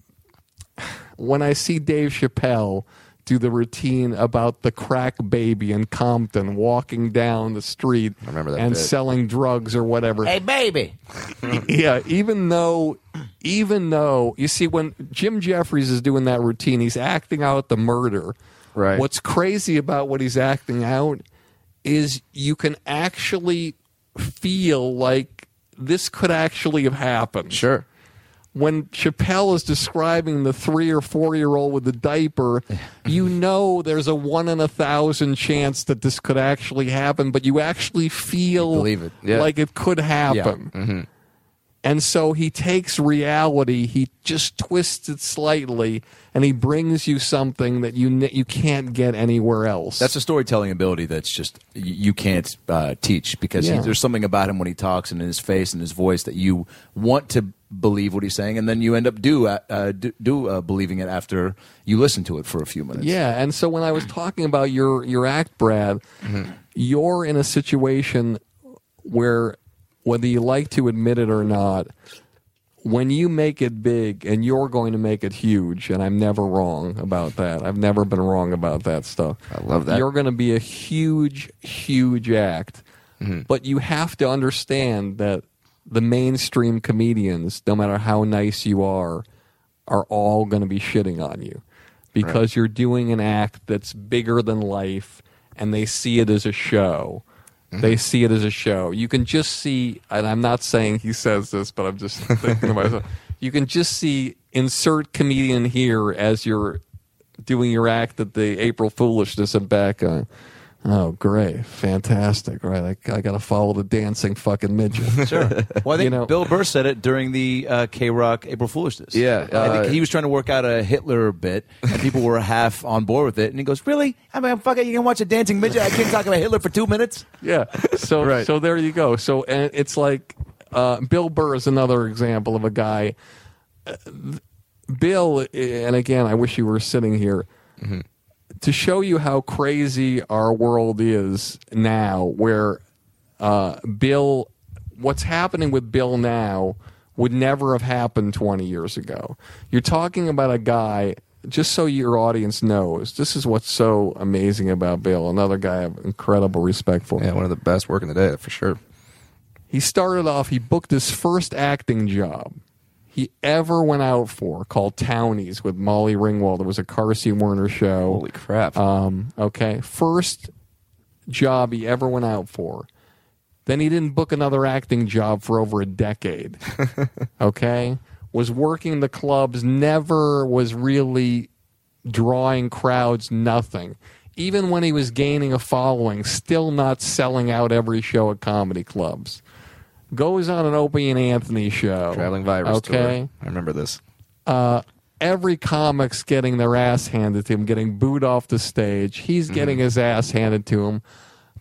Speaker 4: when I see Dave Chappelle do the routine about the crack baby in Compton walking down the street
Speaker 2: remember that
Speaker 4: and
Speaker 2: bit.
Speaker 4: selling drugs or whatever.
Speaker 3: Hey baby.
Speaker 4: yeah, even though even though you see when Jim Jeffries is doing that routine, he's acting out the murder.
Speaker 2: Right.
Speaker 4: What's crazy about what he's acting out is you can actually feel like this could actually have happened.
Speaker 2: Sure.
Speaker 4: When Chappelle is describing the three or four year old with the diaper, you know there's a one in a thousand chance that this could actually happen, but you actually feel
Speaker 3: believe it.
Speaker 2: Yeah.
Speaker 4: like it could happen. Yeah. And so he takes reality, he just twists it slightly, and he brings you something that you you can't get anywhere else.
Speaker 3: That's a storytelling ability that's just you, can't uh, teach because he, there's something about him when he talks and in his face and his voice that you want to believe what he's saying, and then you end up do uh, uh, do, do uh, believing it after you listen to it for a few minutes.
Speaker 4: Yeah, and so when I was talking about your your act, Brad, you're in a situation where whether you like to admit it or not, when you make it big and you're going to make it huge, and I'm never wrong about that. I've never been wrong about that stuff.
Speaker 2: I love that.
Speaker 4: You're going to be a huge, huge act, but you have to understand that the mainstream comedians, no matter how nice you are, are all going to be shitting on you because you're doing an act that's bigger than life and they see it as a show. Mm-hmm. They see it as a show. You can just see, and I'm not saying he says this, but I'm just thinking to myself. You can just see insert comedian here as you're doing your act at the April Foolishness and back. Oh, great, fantastic! Right, I, I got to follow the dancing fucking midget.
Speaker 3: Sure. Well, I think
Speaker 4: You know-
Speaker 3: Bill Burr said it during the uh, K Rock April Foolishness.
Speaker 2: Yeah,
Speaker 3: I think
Speaker 2: uh,
Speaker 3: he was trying to work out a Hitler bit, and people were half on board with it. And he goes, "Really? I mean, fuck it. You can watch a dancing midget. I can't talk about Hitler for two minutes."
Speaker 4: Yeah. So
Speaker 2: Right.
Speaker 4: so there you go. So and it's like uh, Bill Burr is another example of a guy. uh, Bill, and again, I wish you were sitting here to show you how crazy our world is now. Where uh, Bill, what's happening with Bill now would never have happened 20 years ago. You're talking about a guy. Just so your audience knows, this is what's so amazing about Bill. Another guy I have incredible respect for.
Speaker 2: Yeah, one of the best work in the day for sure.
Speaker 4: He started off, he booked his first acting job he ever went out for called Townies with Molly Ringwald. It was a Carsey Werner show.
Speaker 2: Holy crap!
Speaker 4: Um, okay. First job he ever went out for. Then he didn't book another acting job for over a decade. okay. Was working the clubs, never was really drawing crowds, nothing. even when he was gaining a following, still not selling out every show at comedy clubs. Goes on an Opie and Anthony show.
Speaker 2: Traveling virus
Speaker 4: Okay.
Speaker 2: tour. I remember this.
Speaker 4: Uh, every comic's getting their ass handed to him, getting booed off the stage. He's getting mm-hmm. his ass handed to him.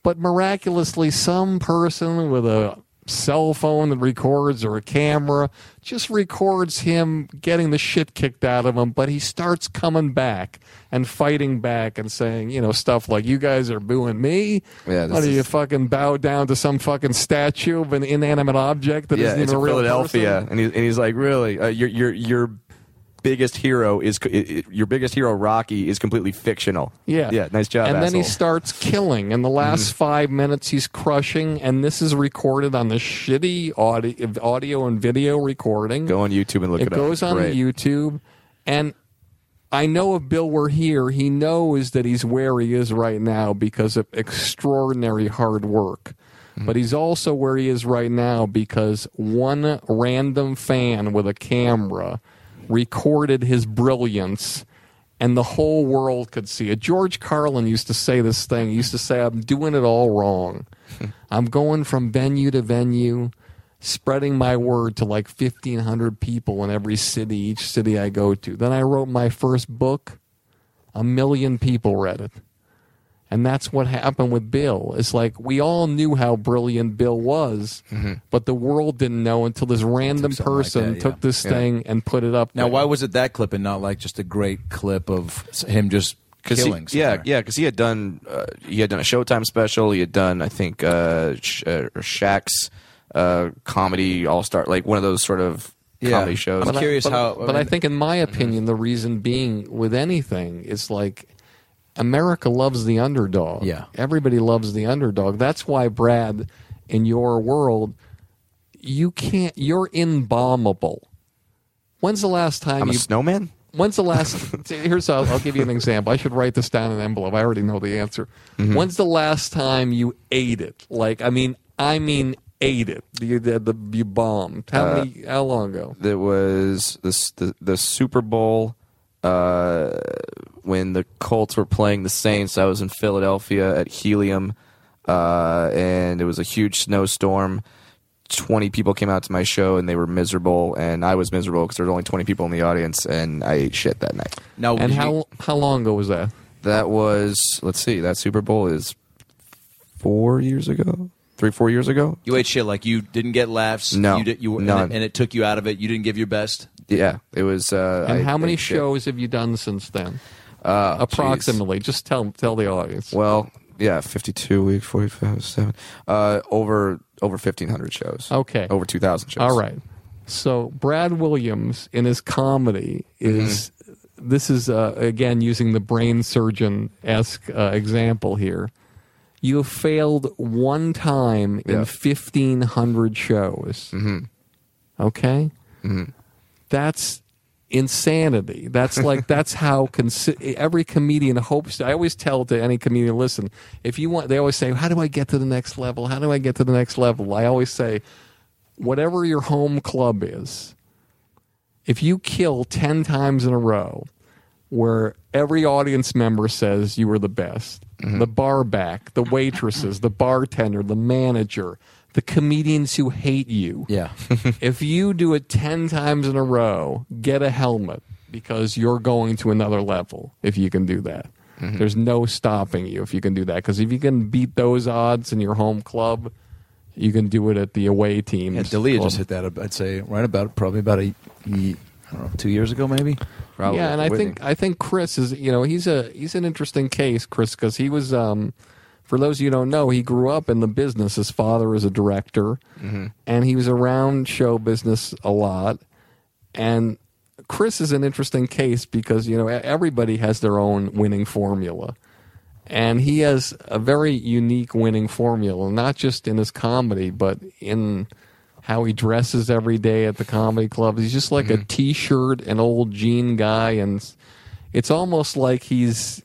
Speaker 4: But miraculously, some person with a cell phone that records or a camera just records him getting the shit kicked out of him. But he starts coming back and fighting back and saying, you know, stuff like, you guys are booing me?
Speaker 2: Yeah,
Speaker 4: what do you
Speaker 2: is-
Speaker 4: fucking bow down to some fucking statue of an inanimate object that
Speaker 2: yeah,
Speaker 4: not even
Speaker 2: in
Speaker 4: a real
Speaker 2: Philadelphia,
Speaker 4: person?
Speaker 2: and, he, and he's like, really, uh, your your your biggest hero is your biggest hero, Rocky, is completely fictional.
Speaker 4: Yeah.
Speaker 2: yeah, nice job.
Speaker 4: And then he starts killing. In the last
Speaker 2: Mm-hmm.
Speaker 4: five minutes, he's crushing. And this is recorded on the shitty audio, audio and video recording.
Speaker 2: go on YouTube and look it,
Speaker 4: it
Speaker 2: up.
Speaker 4: goes on
Speaker 2: great.
Speaker 4: YouTube. And I know if Bill were here, he knows that he's where he is right now because of extraordinary hard work.
Speaker 2: Mm-hmm.
Speaker 4: But he's also where he is right now because one random fan with a camera recorded his brilliance and the whole world could see it. George Carlin used to say this thing. He used to say, I'm doing it all wrong. I'm going from venue to venue, spreading my word to like 1,500 people in every city, each city I go to. Then I wrote my first book. A million people read it. And that's what happened with Bill. It's like we all knew how brilliant Bill was, but the world didn't know until this random
Speaker 3: something like
Speaker 4: person
Speaker 3: that, yeah.
Speaker 4: took this
Speaker 2: Yeah.
Speaker 4: thing and put it up.
Speaker 3: Now,
Speaker 4: there.
Speaker 3: why was it that clip and not like just a great clip of s- him just
Speaker 2: 'Cause he-
Speaker 3: killing?
Speaker 2: yeah, yeah, because he had done uh, he had done a Showtime special. He had done, I think, uh, Sh- uh, Shaq's uh, comedy All Star, like one of those sort of
Speaker 3: Yeah.
Speaker 2: comedy shows.
Speaker 3: I'm
Speaker 4: But I-
Speaker 3: curious
Speaker 4: but,
Speaker 3: how-
Speaker 4: But I,
Speaker 3: I
Speaker 4: think, in my opinion, the reason being with anything is like America loves the underdog.
Speaker 3: Yeah.
Speaker 4: everybody loves the underdog. That's why Brad, in your world, you can't. You're imbombable. When's the last time
Speaker 2: I'm a
Speaker 4: you?
Speaker 2: snowman.
Speaker 4: When's the last? here's I'll, I'll give you an example. I should write this down in an envelope. I already know the answer.
Speaker 2: Mm-hmm.
Speaker 4: When's the last time you ate it? Like I mean, I mean, ate it. You the, the you bombed. How
Speaker 2: Uh,
Speaker 4: many? How long ago?
Speaker 2: That was the the, the Super Bowl uh, when the Colts were playing the Saints. I was in Philadelphia at Helium, uh, and it was a huge snowstorm. Twenty people came out to my show, and they were miserable, and I was miserable because there were only twenty people in the audience, and I ate shit that night.
Speaker 3: Now,
Speaker 4: And
Speaker 3: you-
Speaker 4: how how long ago was that?
Speaker 2: That was let's see, that Super Bowl is four years ago, three four years ago.
Speaker 3: you ate shit like you didn't get laughs.
Speaker 2: No,
Speaker 3: you did, you and it, and it took you out of it. You didn't give your best.
Speaker 2: Yeah, it was. Uh,
Speaker 4: And
Speaker 2: I
Speaker 4: how many
Speaker 2: shit.
Speaker 4: shows have you done since then?
Speaker 2: Uh,
Speaker 4: Approximately. Just tell tell the audience.
Speaker 2: Well, yeah, 52 weeks, 45, 7. Uh, over over 1,500 shows.
Speaker 4: Okay.
Speaker 2: Over 2,000 shows.
Speaker 4: All right. So Brad Williams in his comedy is
Speaker 2: Mm-hmm.
Speaker 4: this is uh, again using the brain surgeon esque uh, example here. You have failed one time in fifteen hundred shows.
Speaker 2: Mhm.
Speaker 4: Okay,
Speaker 2: Mm-hmm.
Speaker 4: That's insanity. That's like that's how consi- every comedian hopes. To, I always tell to any comedian, listen, if you want, they always say, "How do I get to the next level? How do I get to the next level?" I always say, whatever your home club is, if you kill 10 times in a row where every audience member says you were the best, mm-hmm. the bar back, the waitresses, the bartender, the manager, the comedians who hate you,
Speaker 3: Yeah.
Speaker 4: if you do it 10 times in a row, get a helmet because you're going to another level if you can do that. There's no stopping you if you can do that because if you can beat those odds in your home club, you can do it at the away team.
Speaker 3: And Dalia
Speaker 4: club.
Speaker 3: just hit that. I'd say right about probably about a, don't know, two years ago maybe.
Speaker 2: Probably.
Speaker 4: Yeah, and I think I think Chris is you know he's a he's an interesting case, Chris, because he was um, for those of you who don't know, he grew up in the business. His father was a director, mm-hmm. and he was around show business a lot. And Chris is an interesting case because you know everybody has their own winning formula, and he has a very unique winning formula, not just in his comedy, but in how he dresses every day at the comedy club. He's just like a mm-hmm. t-shirt, an old jean guy, and it's almost like he's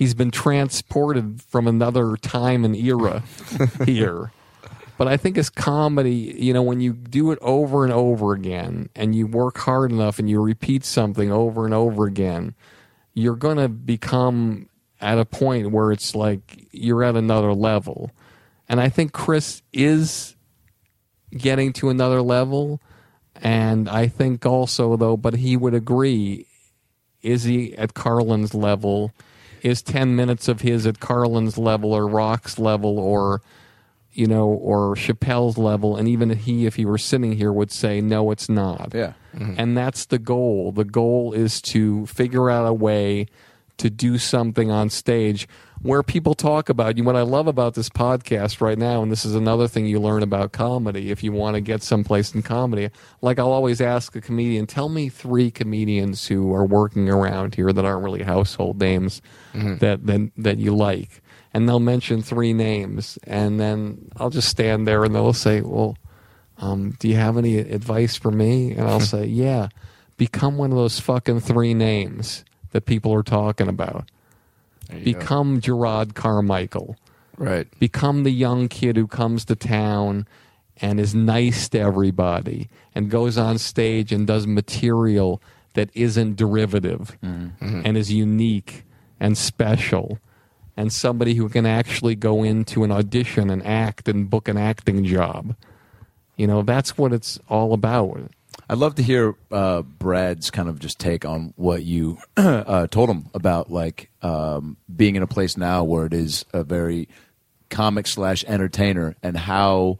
Speaker 4: he's been transported from another time and era here. But I think as comedy, you know, when you do it over and over again and you work hard enough and you repeat something over and over again, you're going to become at a point where it's like you're at another level. And I think Chris is getting to another level. And I think also, though, but he would agree is he at Carlin's level? Is 10 minutes of his at Carlin's level or Rock's level or, you know, or Chappelle's level? And even he, if he were sitting here, would say, no, it's not.
Speaker 3: Yeah. Mm-hmm.
Speaker 4: And that's the goal. The goal is to figure out a way to do something on stage where people talk about you. What I love about this podcast right now, and this is another thing you learn about comedy if you want to get someplace in comedy. Like I'll always ask a comedian, tell me three comedians who are working around here that aren't really household names that, that that you like. And they'll mention three names, and then I'll just stand there and they'll say, Well, um, do you have any advice for me? And I'll say, yeah, become one of those fucking three names that people are talking about. Become Jerrod Carmichael.
Speaker 2: Right.
Speaker 4: Become the young kid who comes to town and is nice to everybody and goes on stage and does material that isn't derivative and is unique and special and somebody who can actually go into an audition and act and book an acting job. You know, that's what it's all about.
Speaker 3: I'd love to hear uh, Brad's kind of just take on what you uh, told him about, like um, being in a place now where it is a very comic slash entertainer, and how,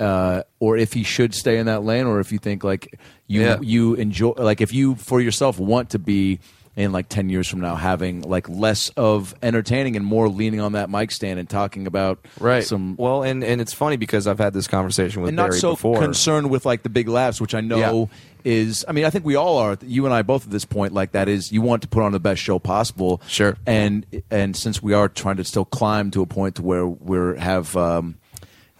Speaker 3: uh, or if he should stay in that lane, or if you think like you
Speaker 2: Yeah.
Speaker 3: you enjoy, like if you for yourself want to be in like 10 years from now having like less of entertaining and more leaning on that mic stand and talking about
Speaker 2: Right.
Speaker 3: some
Speaker 2: well, and and it's funny because I've had this conversation with
Speaker 3: and not so
Speaker 2: before.
Speaker 3: concerned with like the big laughs, which I know is. I mean, I think we all are. You and I both at this point. Like that is, you want to put on the best show possible.
Speaker 2: Sure.
Speaker 3: And and since we are trying to still climb to a point to where we're have. Um,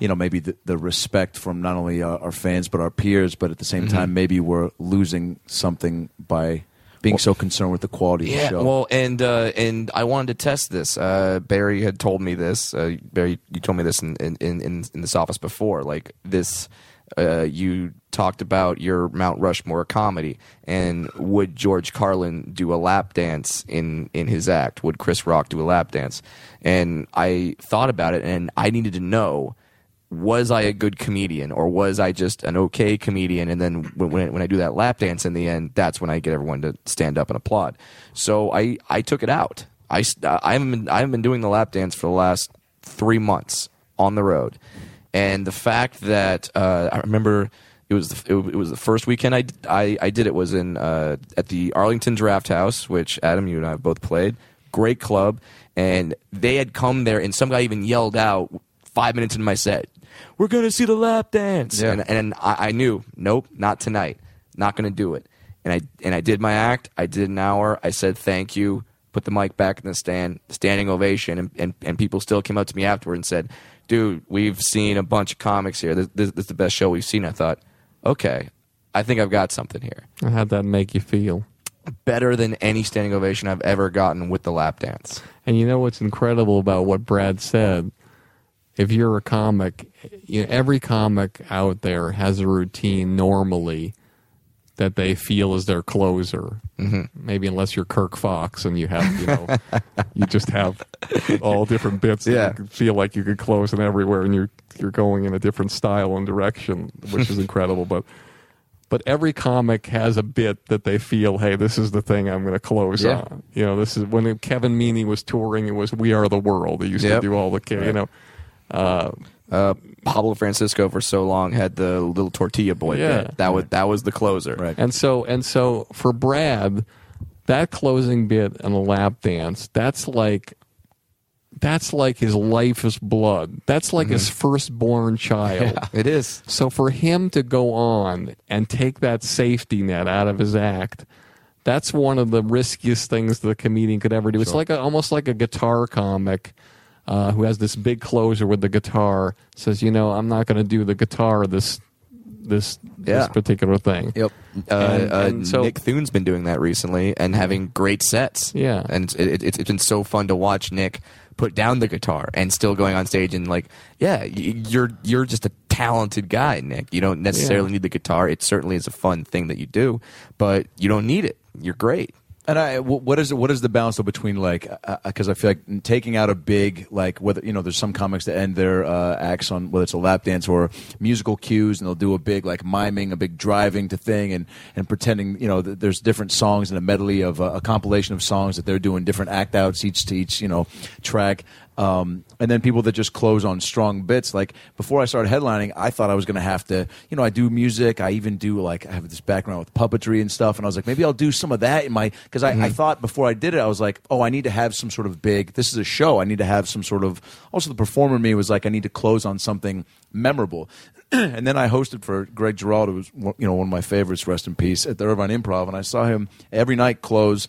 Speaker 3: you know, maybe the, the respect from not only our, our fans but our peers, but at the
Speaker 2: Mm-hmm.
Speaker 3: same time, maybe we're losing something by being so concerned with the quality of the
Speaker 2: Yeah,
Speaker 3: show.
Speaker 2: well, and uh, and I wanted to test this. Uh, Barry had told me this. Uh, Barry, you told me this in in, in, in this office before. Like this, uh, you talked about your Mount Rushmore comedy, and would George Carlin do a lap dance in in his act? Would Chris Rock do a lap dance? And I thought about it, and I needed to know was I a good comedian or was I just an okay comedian? And then when, when, I do that lap dance in the end, that's when I get everyone to stand up and applaud. So I, I took it out. I, I, haven't been, I haven't been doing the lap dance for the last three months on the road. And the fact that uh, I remember it was the, it, was the first weekend I, I, I did it was in uh, at the Arlington Draft House, which Adam, you and I have both played. Great club, and they had come there, and some guy even yelled out five minutes into my set, "We're gonna see the lap dance,"
Speaker 3: Yeah.
Speaker 2: and, and I, I knew, nope, not tonight, not gonna do it. And I and I did my act. I did an hour. I said thank you. Put the mic back in the stand, standing ovation, and, and, and people still came up to me afterward and said, "Dude, we've seen a bunch of comics here. This, this, this is the best show we've seen." I thought, okay, I think I've got something here.
Speaker 4: How'd that make you feel?
Speaker 2: Better than any standing ovation I've ever gotten with the lap dance.
Speaker 4: And you know what's incredible about what Brad said? If you're a comic, you know, every comic out there has a routine normally that they feel is their closer. Mm-hmm. Maybe unless you're Kirk Fox and you have, you know, you just have all different bits that
Speaker 2: Yeah.
Speaker 4: you feel like you could close in everywhere and you're you're going in a different style and direction, which is incredible. But but every comic has a bit that they feel, hey, this is the thing I'm going to close
Speaker 2: Yeah.
Speaker 4: on. You know, this is when Kevin Meaney was touring. It was "We Are the World." He used
Speaker 2: Yep.
Speaker 4: to do all the, you know,
Speaker 2: uh, Pablo Francisco for so long had the little tortilla boy
Speaker 4: Yeah.
Speaker 2: bit. That was that was the closer.
Speaker 3: Right.
Speaker 4: and so and so for Brad, that closing bit and the lap dance, that's like. That's like his life is blood. That's like his firstborn child.
Speaker 2: It is.
Speaker 4: So for him to go on and take that safety net out of his act, that's one of the riskiest things the comedian could ever do. It's like a, almost like a guitar comic uh, who has this big closer with the guitar says, you know, I'm not going to do the guitar this this
Speaker 2: Yeah.
Speaker 4: this particular thing.
Speaker 3: Yep.
Speaker 2: Uh,
Speaker 4: And-
Speaker 2: uh,
Speaker 4: so-
Speaker 2: Nick Thune's been doing that recently and having great sets.
Speaker 4: Yeah.
Speaker 2: and it, it, it's been so fun to watch Nick put down the guitar and still going on stage and like, yeah, you're you're just a talented guy, Nick. You don't necessarily
Speaker 4: Yeah.
Speaker 2: need the guitar. It certainly is a fun thing that you do, but you don't need it. You're great.
Speaker 3: And I, wh- what is what is the balance though between like because I feel like taking out a big like whether you know there's some comics that end their uh, acts on whether it's a lap dance or musical cues and they'll do a big like miming a big driving to thing and and pretending you know that there's different songs and a medley of uh, a compilation of songs that they're doing different act outs each to each you know track um, and then people that just close on strong bits. Like before I started headlining, I thought I was going to have to, you know, I do music. I even do like I have this background with puppetry and stuff. And I was like, maybe I'll do some of that in my because I, I thought before I did it, I was like, oh, I need to have some sort of big. This is a show. I need to have some sort of. Also, the performer in me was like, I need to close on something memorable. and then I hosted for Greg Giraldo, who was you know one of my favorites, rest in peace, at the Irvine Improv, and I saw him every night close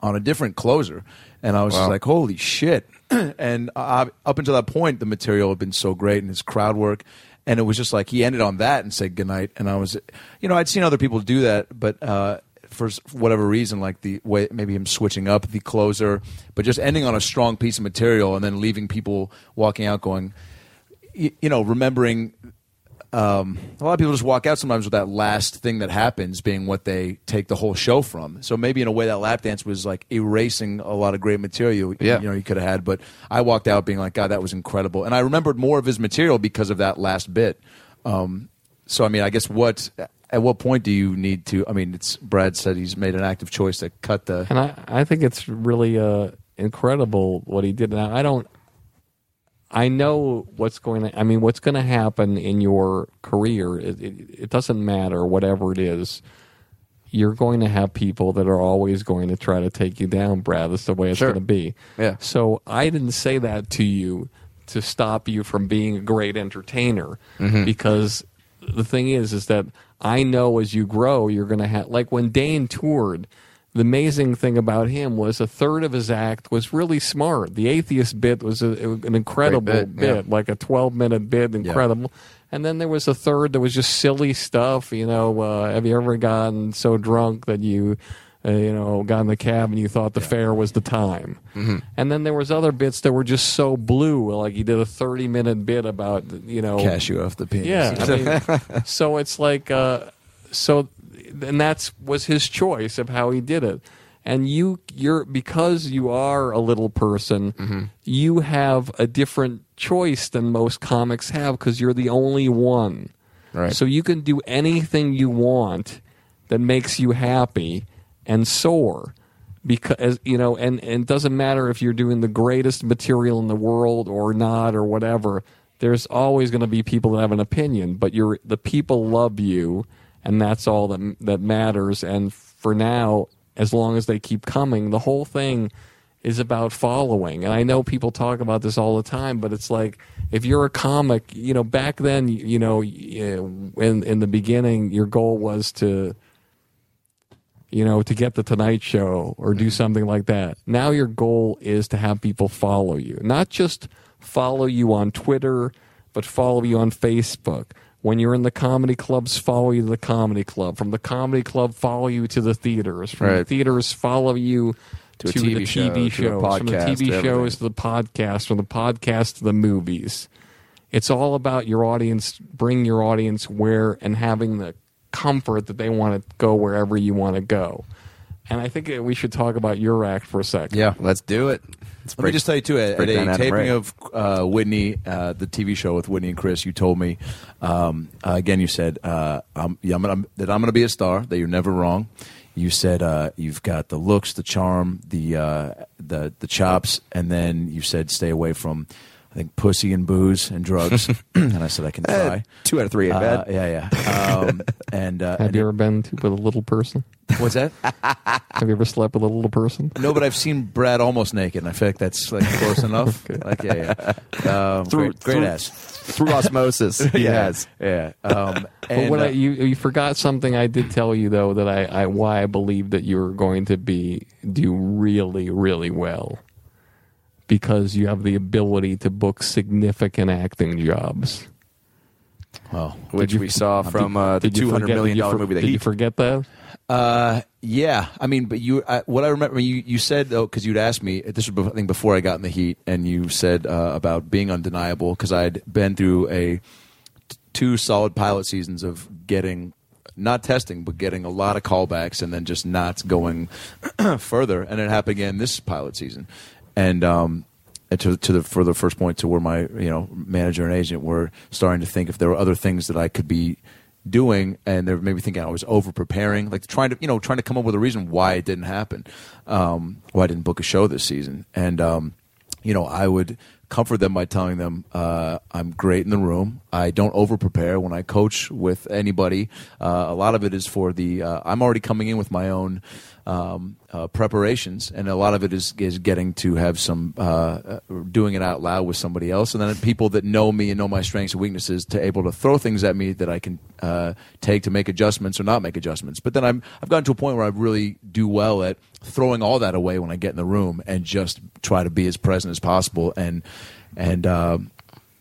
Speaker 3: on a different closer, and I was just like, "Holy shit!" and uh, up until that point, the material had been so great, and his crowd work, and it was just like he ended on that and said goodnight, and I was, you know, I'd seen other people do that, but. Uh, for whatever reason, like the way maybe him switching up the closer, but just ending on a strong piece of material and then leaving people walking out going, y- you know, remembering um, a lot of people just walk out sometimes with that last thing that happens being what they take the whole show from. So maybe in a way that lap dance was like erasing a lot of great material
Speaker 2: Yeah.
Speaker 3: you know you could have had. But I walked out being like, God, that was incredible, and I remembered more of his material because of that last bit. Um, so I mean, I guess what at what point do you need to? I mean, it's Brad said he's made an active choice to cut the.
Speaker 4: And I, I think it's really uh, incredible what he did. Now I don't. I know what's going to. I mean, what's going to happen in your career? It, it, it doesn't matter. Whatever it is, you're going to have people that are always going to try to take you down, Brad. That's the way it's
Speaker 2: Sure.
Speaker 4: going to be.
Speaker 2: Yeah.
Speaker 4: So I didn't say that to you to stop you from being a great entertainer, mm-hmm. because the thing is, is that I know as you grow, you're going to have like when Dane toured. The amazing thing about him was a third of his act was really smart. The atheist bit was a, an incredible
Speaker 2: bit,
Speaker 4: bit,
Speaker 2: yeah.
Speaker 4: like a 12 minute bit, incredible. And then there was a third that was just silly stuff. You know, uh, have you ever gotten so drunk that you, uh, you know, got in the cab and you thought the fare was the time?
Speaker 2: Mm-hmm.
Speaker 4: And then there was other bits that were just so blue. Like he did a 30 minute bit about, you know,
Speaker 3: Cash you off the penis.
Speaker 4: yeah, I mean, so it's like, uh, so, and that's was his choice of how he did it. And you, you're because you are a little person, mm-hmm. you have a different choice than most comics have because you're the only one.
Speaker 2: Right.
Speaker 4: So you can do anything you want that makes you happy and soar because you know and, and it doesn't matter if you're doing the greatest material in the world or not or whatever there's always going to be people that have an opinion but you're the people love you and that's all that that matters and for now as long as they keep coming the whole thing is about following and i know people talk about this all the time but it's like if you're a comic you know back then you know in in the beginning your goal was to you know, to get the Tonight Show or do mm-hmm. something like that. Now your goal is to have people follow you, not just follow you on Twitter, but follow you on Facebook. When you're in the comedy clubs, follow you to the comedy club. From the comedy club, follow you to the theaters. From the
Speaker 2: Right.
Speaker 4: theaters, follow you
Speaker 2: To a
Speaker 4: to,
Speaker 2: TV
Speaker 4: the
Speaker 2: show,
Speaker 4: TV
Speaker 2: to a
Speaker 4: shows. From the
Speaker 2: podcast,
Speaker 4: TV
Speaker 2: everything.
Speaker 4: shows to the podcast. From the podcast to the movies. It's all about your audience, bring your audience where and having the comfort that they want to go wherever you want to go. And I think we should talk about your act for a second.
Speaker 3: Yeah.
Speaker 2: Let's do it.
Speaker 3: Let me just tell you too. At, at a taping
Speaker 2: Ray.
Speaker 3: of uh, Whitney, uh, the TV show with Whitney and Chris, you told me um, uh, again. You said uh, I'm, yeah, I'm gonna, that I'm going to be a star. That you're never wrong. You said uh, you've got the looks, the charm, the uh, the the chops, and then you said stay away from. I think pussy and booze and drugs, and I said I can
Speaker 2: Eh,
Speaker 3: try.
Speaker 2: two out of three ain't
Speaker 3: Uh,
Speaker 2: bad.
Speaker 3: yeah, yeah. Um, and uh,
Speaker 4: Have
Speaker 3: and
Speaker 4: you ever been to with a little person?
Speaker 3: what's that?
Speaker 4: Have you ever slept with a little person?
Speaker 3: No, but I've seen Brad almost naked, and I feel like that's like close enough. Like, yeah, yeah. Um,
Speaker 2: Through-
Speaker 3: great, great
Speaker 2: through-
Speaker 3: ass.
Speaker 2: Through osmosis, he
Speaker 3: yeah,
Speaker 2: has.
Speaker 3: Yeah. Um,
Speaker 4: But
Speaker 3: and,
Speaker 4: what
Speaker 3: uh,
Speaker 4: I, you you forgot something I did tell you though that I, I why I believe that you were going to be do really really well because you have the ability to book significant acting jobs.
Speaker 3: well,
Speaker 2: Which
Speaker 4: you-
Speaker 2: we saw from uh, the
Speaker 4: two hundred million dollar
Speaker 2: two hundred
Speaker 4: forget-
Speaker 2: million
Speaker 4: did you
Speaker 2: movie, The
Speaker 4: you forget that?
Speaker 3: uh, yeah. I mean, but you, I, what I remember, you, you said though, because you'd asked me. This was, I think, before I got in the heat, and you said uh, about being undeniable because I'd been through a two solid pilot seasons of getting not testing, but getting a lot of callbacks and then just not going further. And it happened again this pilot season. And um, to to the for the first point to where my you know manager and agent were starting to think if there were other things that I could be doing, and they're maybe thinking I was over preparing, like trying to you know trying to come up with a reason why it didn't happen, um, why I didn't book a show this season, and um, you know I would comfort them by telling them uh, I'm great in the room. I don't over prepare when I coach with anybody. Uh, a lot of it is for the uh, I'm already coming in with my own um, uh, preparations, and a lot of it is is getting to have some uh, uh, doing it out loud with somebody else, and then people that know me and know my strengths and weaknesses to able to throw things at me that I can uh, take to make adjustments or not make adjustments. But then I'm I've gotten to a point where I really do well at throwing all that away when I get in the room and just try to be as present as possible and and.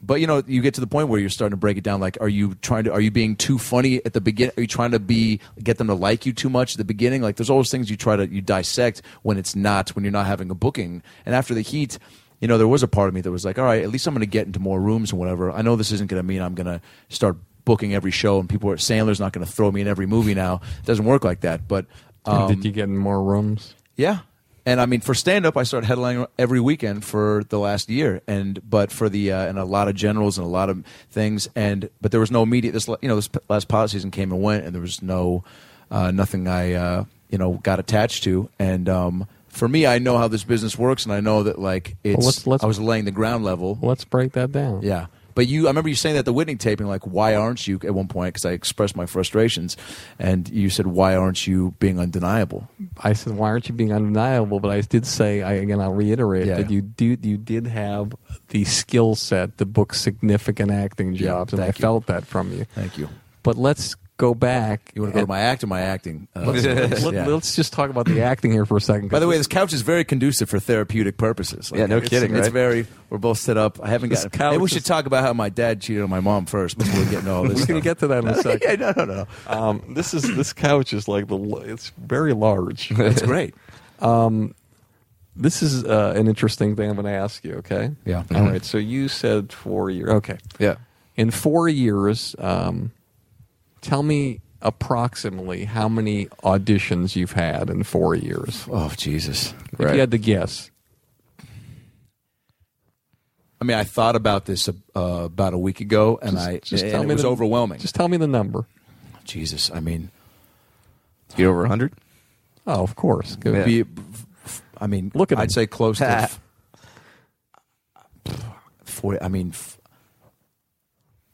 Speaker 3: But you know, you get to the point where you're starting to break it down. Like, are you trying to? Are you being too funny at the beginning? Are you trying to be get them to like you too much at the beginning? Like, there's always things you try to you dissect when it's not when you're not having a booking. And after the heat, you know, there was a part of me that was like, all right, at least I'm going to get into more rooms and whatever. I know this isn't going to mean I'm going to start booking every show and people are Sandler's not going to throw me in every movie now. It doesn't work like that. But um,
Speaker 4: Did you get in more rooms?
Speaker 3: yeah. And I mean, for stand up, I started headlining every weekend for the last year, and but for the uh, and a lot of generals and a lot of things, and but there was no immediate. This you know this last pilot season came and went, and there was no uh, nothing I uh, you know got attached to, and um, for me, I know how this business works, and I know that like it's.
Speaker 4: let's- let's-
Speaker 3: I was laying the ground level.
Speaker 4: Let's break that down.
Speaker 3: Yeah. But you, I remember you saying that the Whitney taping, like, why aren't you at one point? Because I expressed my frustrations, and you said, why aren't you being undeniable?
Speaker 4: I said, "Why aren't you being undeniable?" But I did say, I, again, I'll reiterate
Speaker 3: Yeah.
Speaker 4: that you do you did have the skill set to book significant acting
Speaker 3: Yeah,
Speaker 4: jobs, and I
Speaker 3: you.
Speaker 4: felt that from you.
Speaker 3: Thank you.
Speaker 4: But let's go back.
Speaker 3: You want to go to my act or my acting? Uh,
Speaker 4: Let's,
Speaker 3: stories?
Speaker 4: let,
Speaker 3: Yeah.
Speaker 4: us just talk about the acting here for a second.
Speaker 3: By the way, this couch is very conducive for therapeutic purposes.
Speaker 2: Yeah, no
Speaker 3: it's-
Speaker 2: kidding,
Speaker 3: It's
Speaker 2: right?
Speaker 3: very. We're both set up. I haven't
Speaker 4: This
Speaker 3: got.
Speaker 4: couch
Speaker 3: Maybe we
Speaker 4: is-
Speaker 3: should talk about how my dad cheated on my mom first before we get into all this.
Speaker 4: we're going to get to that in a second.
Speaker 3: yeah, no, no, no.
Speaker 4: Um, this is this couch is like the it's very large.
Speaker 3: It's great.
Speaker 4: this is uh, an interesting thing I'm going to ask you. Okay.
Speaker 3: Yeah.
Speaker 4: All right. So you said four years. Okay.
Speaker 2: Yeah.
Speaker 4: In four years, um, tell me approximately how many auditions you've had in four years.
Speaker 3: Oh Jesus!
Speaker 4: If you had to guess.
Speaker 3: I mean, I thought about this uh, about a week ago, and I
Speaker 4: Just
Speaker 3: and
Speaker 4: tell
Speaker 3: it
Speaker 4: me
Speaker 3: was
Speaker 4: the-
Speaker 3: overwhelming.
Speaker 4: Just tell me the number.
Speaker 3: Jesus, I mean,
Speaker 2: You over 100?
Speaker 3: Uh,
Speaker 4: Oh, of course. Go
Speaker 2: Yeah.
Speaker 3: be, I mean,
Speaker 4: Look at
Speaker 3: I'd
Speaker 4: him.
Speaker 3: say close to f- forty. I mean, f-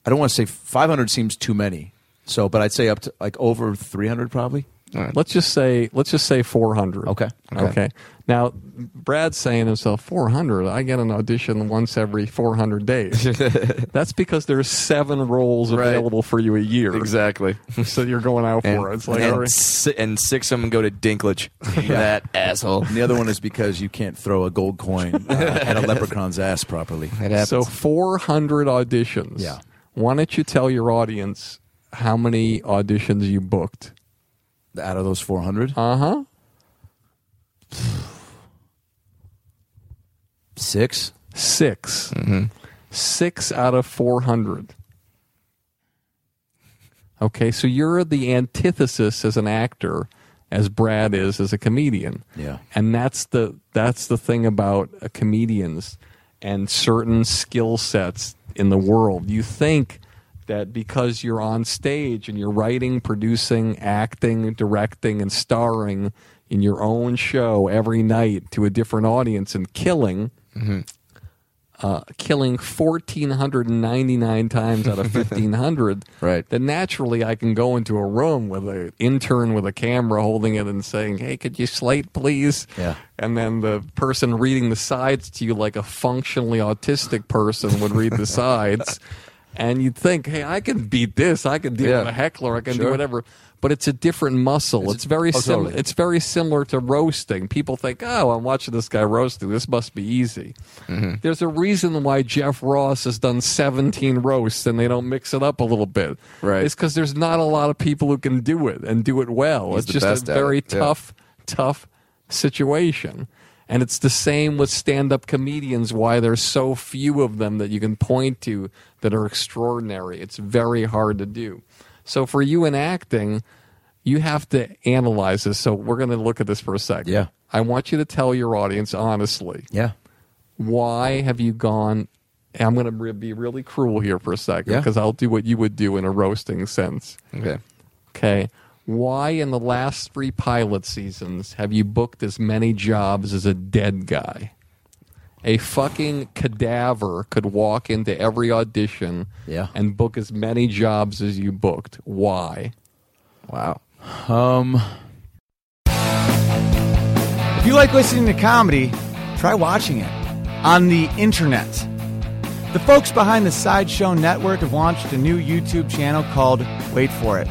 Speaker 3: I don't want to say five hundred seems too many. So, but I'd say up to like over three hundred probably.
Speaker 2: All right.
Speaker 4: Let's just say let's just say 400.
Speaker 3: Okay.
Speaker 4: Okay.
Speaker 3: Okay.
Speaker 4: Now, Brad's saying to himself 400. I get an audition once every 400 days. That's because there's seven roles
Speaker 2: Right.
Speaker 4: available for you a year.
Speaker 2: Exactly.
Speaker 4: So you're going out
Speaker 2: And,
Speaker 4: for it. It's like
Speaker 2: and,
Speaker 4: all right.
Speaker 2: si- and six of them go to Dinklage. that asshole.
Speaker 3: And the other one is because you can't throw a gold coin uh, at a leprechaun's ass properly.
Speaker 2: It.
Speaker 4: So 400 auditions.
Speaker 3: Yeah.
Speaker 4: Why don't you tell your audience how many auditions you booked?
Speaker 3: Out of those four hundred,
Speaker 4: Uh huh.
Speaker 3: six.
Speaker 4: 6 Six out of 400. Okay, so you're the antithesis as an actor as Brad is as a comedian.
Speaker 3: Yeah.
Speaker 4: And that's the that's the thing about comedians and certain skill sets in the world. You think that because you're on stage and you're writing, producing, acting, directing and starring in your own show every night to a different audience and killing uh, killing 1,499 times out of 1,500,
Speaker 2: Right.
Speaker 4: then naturally I can go into a room with an intern with a camera holding it and saying, hey, could you slate, please?
Speaker 3: Yeah.
Speaker 4: And then the person reading the sides to you like a functionally autistic person would read the sides. And you'd think, hey, I can beat this. I can deal
Speaker 2: Yeah.
Speaker 4: with a heckler. I can do whatever. But it's a different muscle. It's, very
Speaker 3: oh,
Speaker 4: similar.
Speaker 3: totally.
Speaker 4: It's very similar to roasting. People think, oh, I'm watching this guy roasting. This must be easy. There's a reason why Jeff Ross has done 17 roasts and they don't mix it up a little bit.
Speaker 2: Right.
Speaker 4: It's because there's not a lot of people who can do it and do it well.
Speaker 2: He's
Speaker 4: it's just a very
Speaker 2: yeah.
Speaker 4: tough, tough situation. And it's the same with stand up comedians, why there's so few of them that you can point to that are extraordinary. It's very hard to do. So for you in acting, you have to analyze this. So we're going to look at this for a second.
Speaker 3: Yeah.
Speaker 4: I want you to tell your audience honestly
Speaker 3: Yeah.
Speaker 4: why have you gone i'm going to be really cruel here for a second
Speaker 3: Yeah.
Speaker 4: because i'll do what you would do in a roasting sense
Speaker 2: Okay.
Speaker 4: okay why in the last three pilot seasons have you booked as many jobs as a dead guy a fucking cadaver could walk into every audition
Speaker 3: Yeah.
Speaker 4: and book as many jobs as you booked why
Speaker 2: Wow.
Speaker 3: Um.
Speaker 5: If you like listening to comedy, try watching it on the internet. The folks behind the Sideshow Network have launched a new YouTube channel called Wait For It.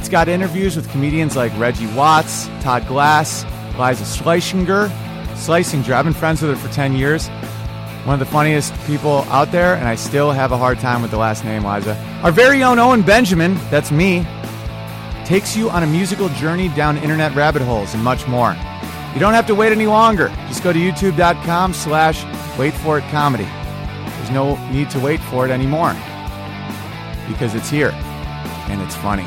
Speaker 5: It's got interviews with comedians like Reggie Watts, Todd Glass, Liza Shlesinger. Shlesinger, I've been friends with her for 10 years. One of the funniest people out there, and I still have a hard time with the last name, Liza. Our very own Owen Benjamin, that's me, takes you on a musical journey down internet rabbit holes and much more. You don't have to wait any longer. Just go to youtube.com slash wait for it comedy. There's no need to wait for it anymore because it's here and it's funny.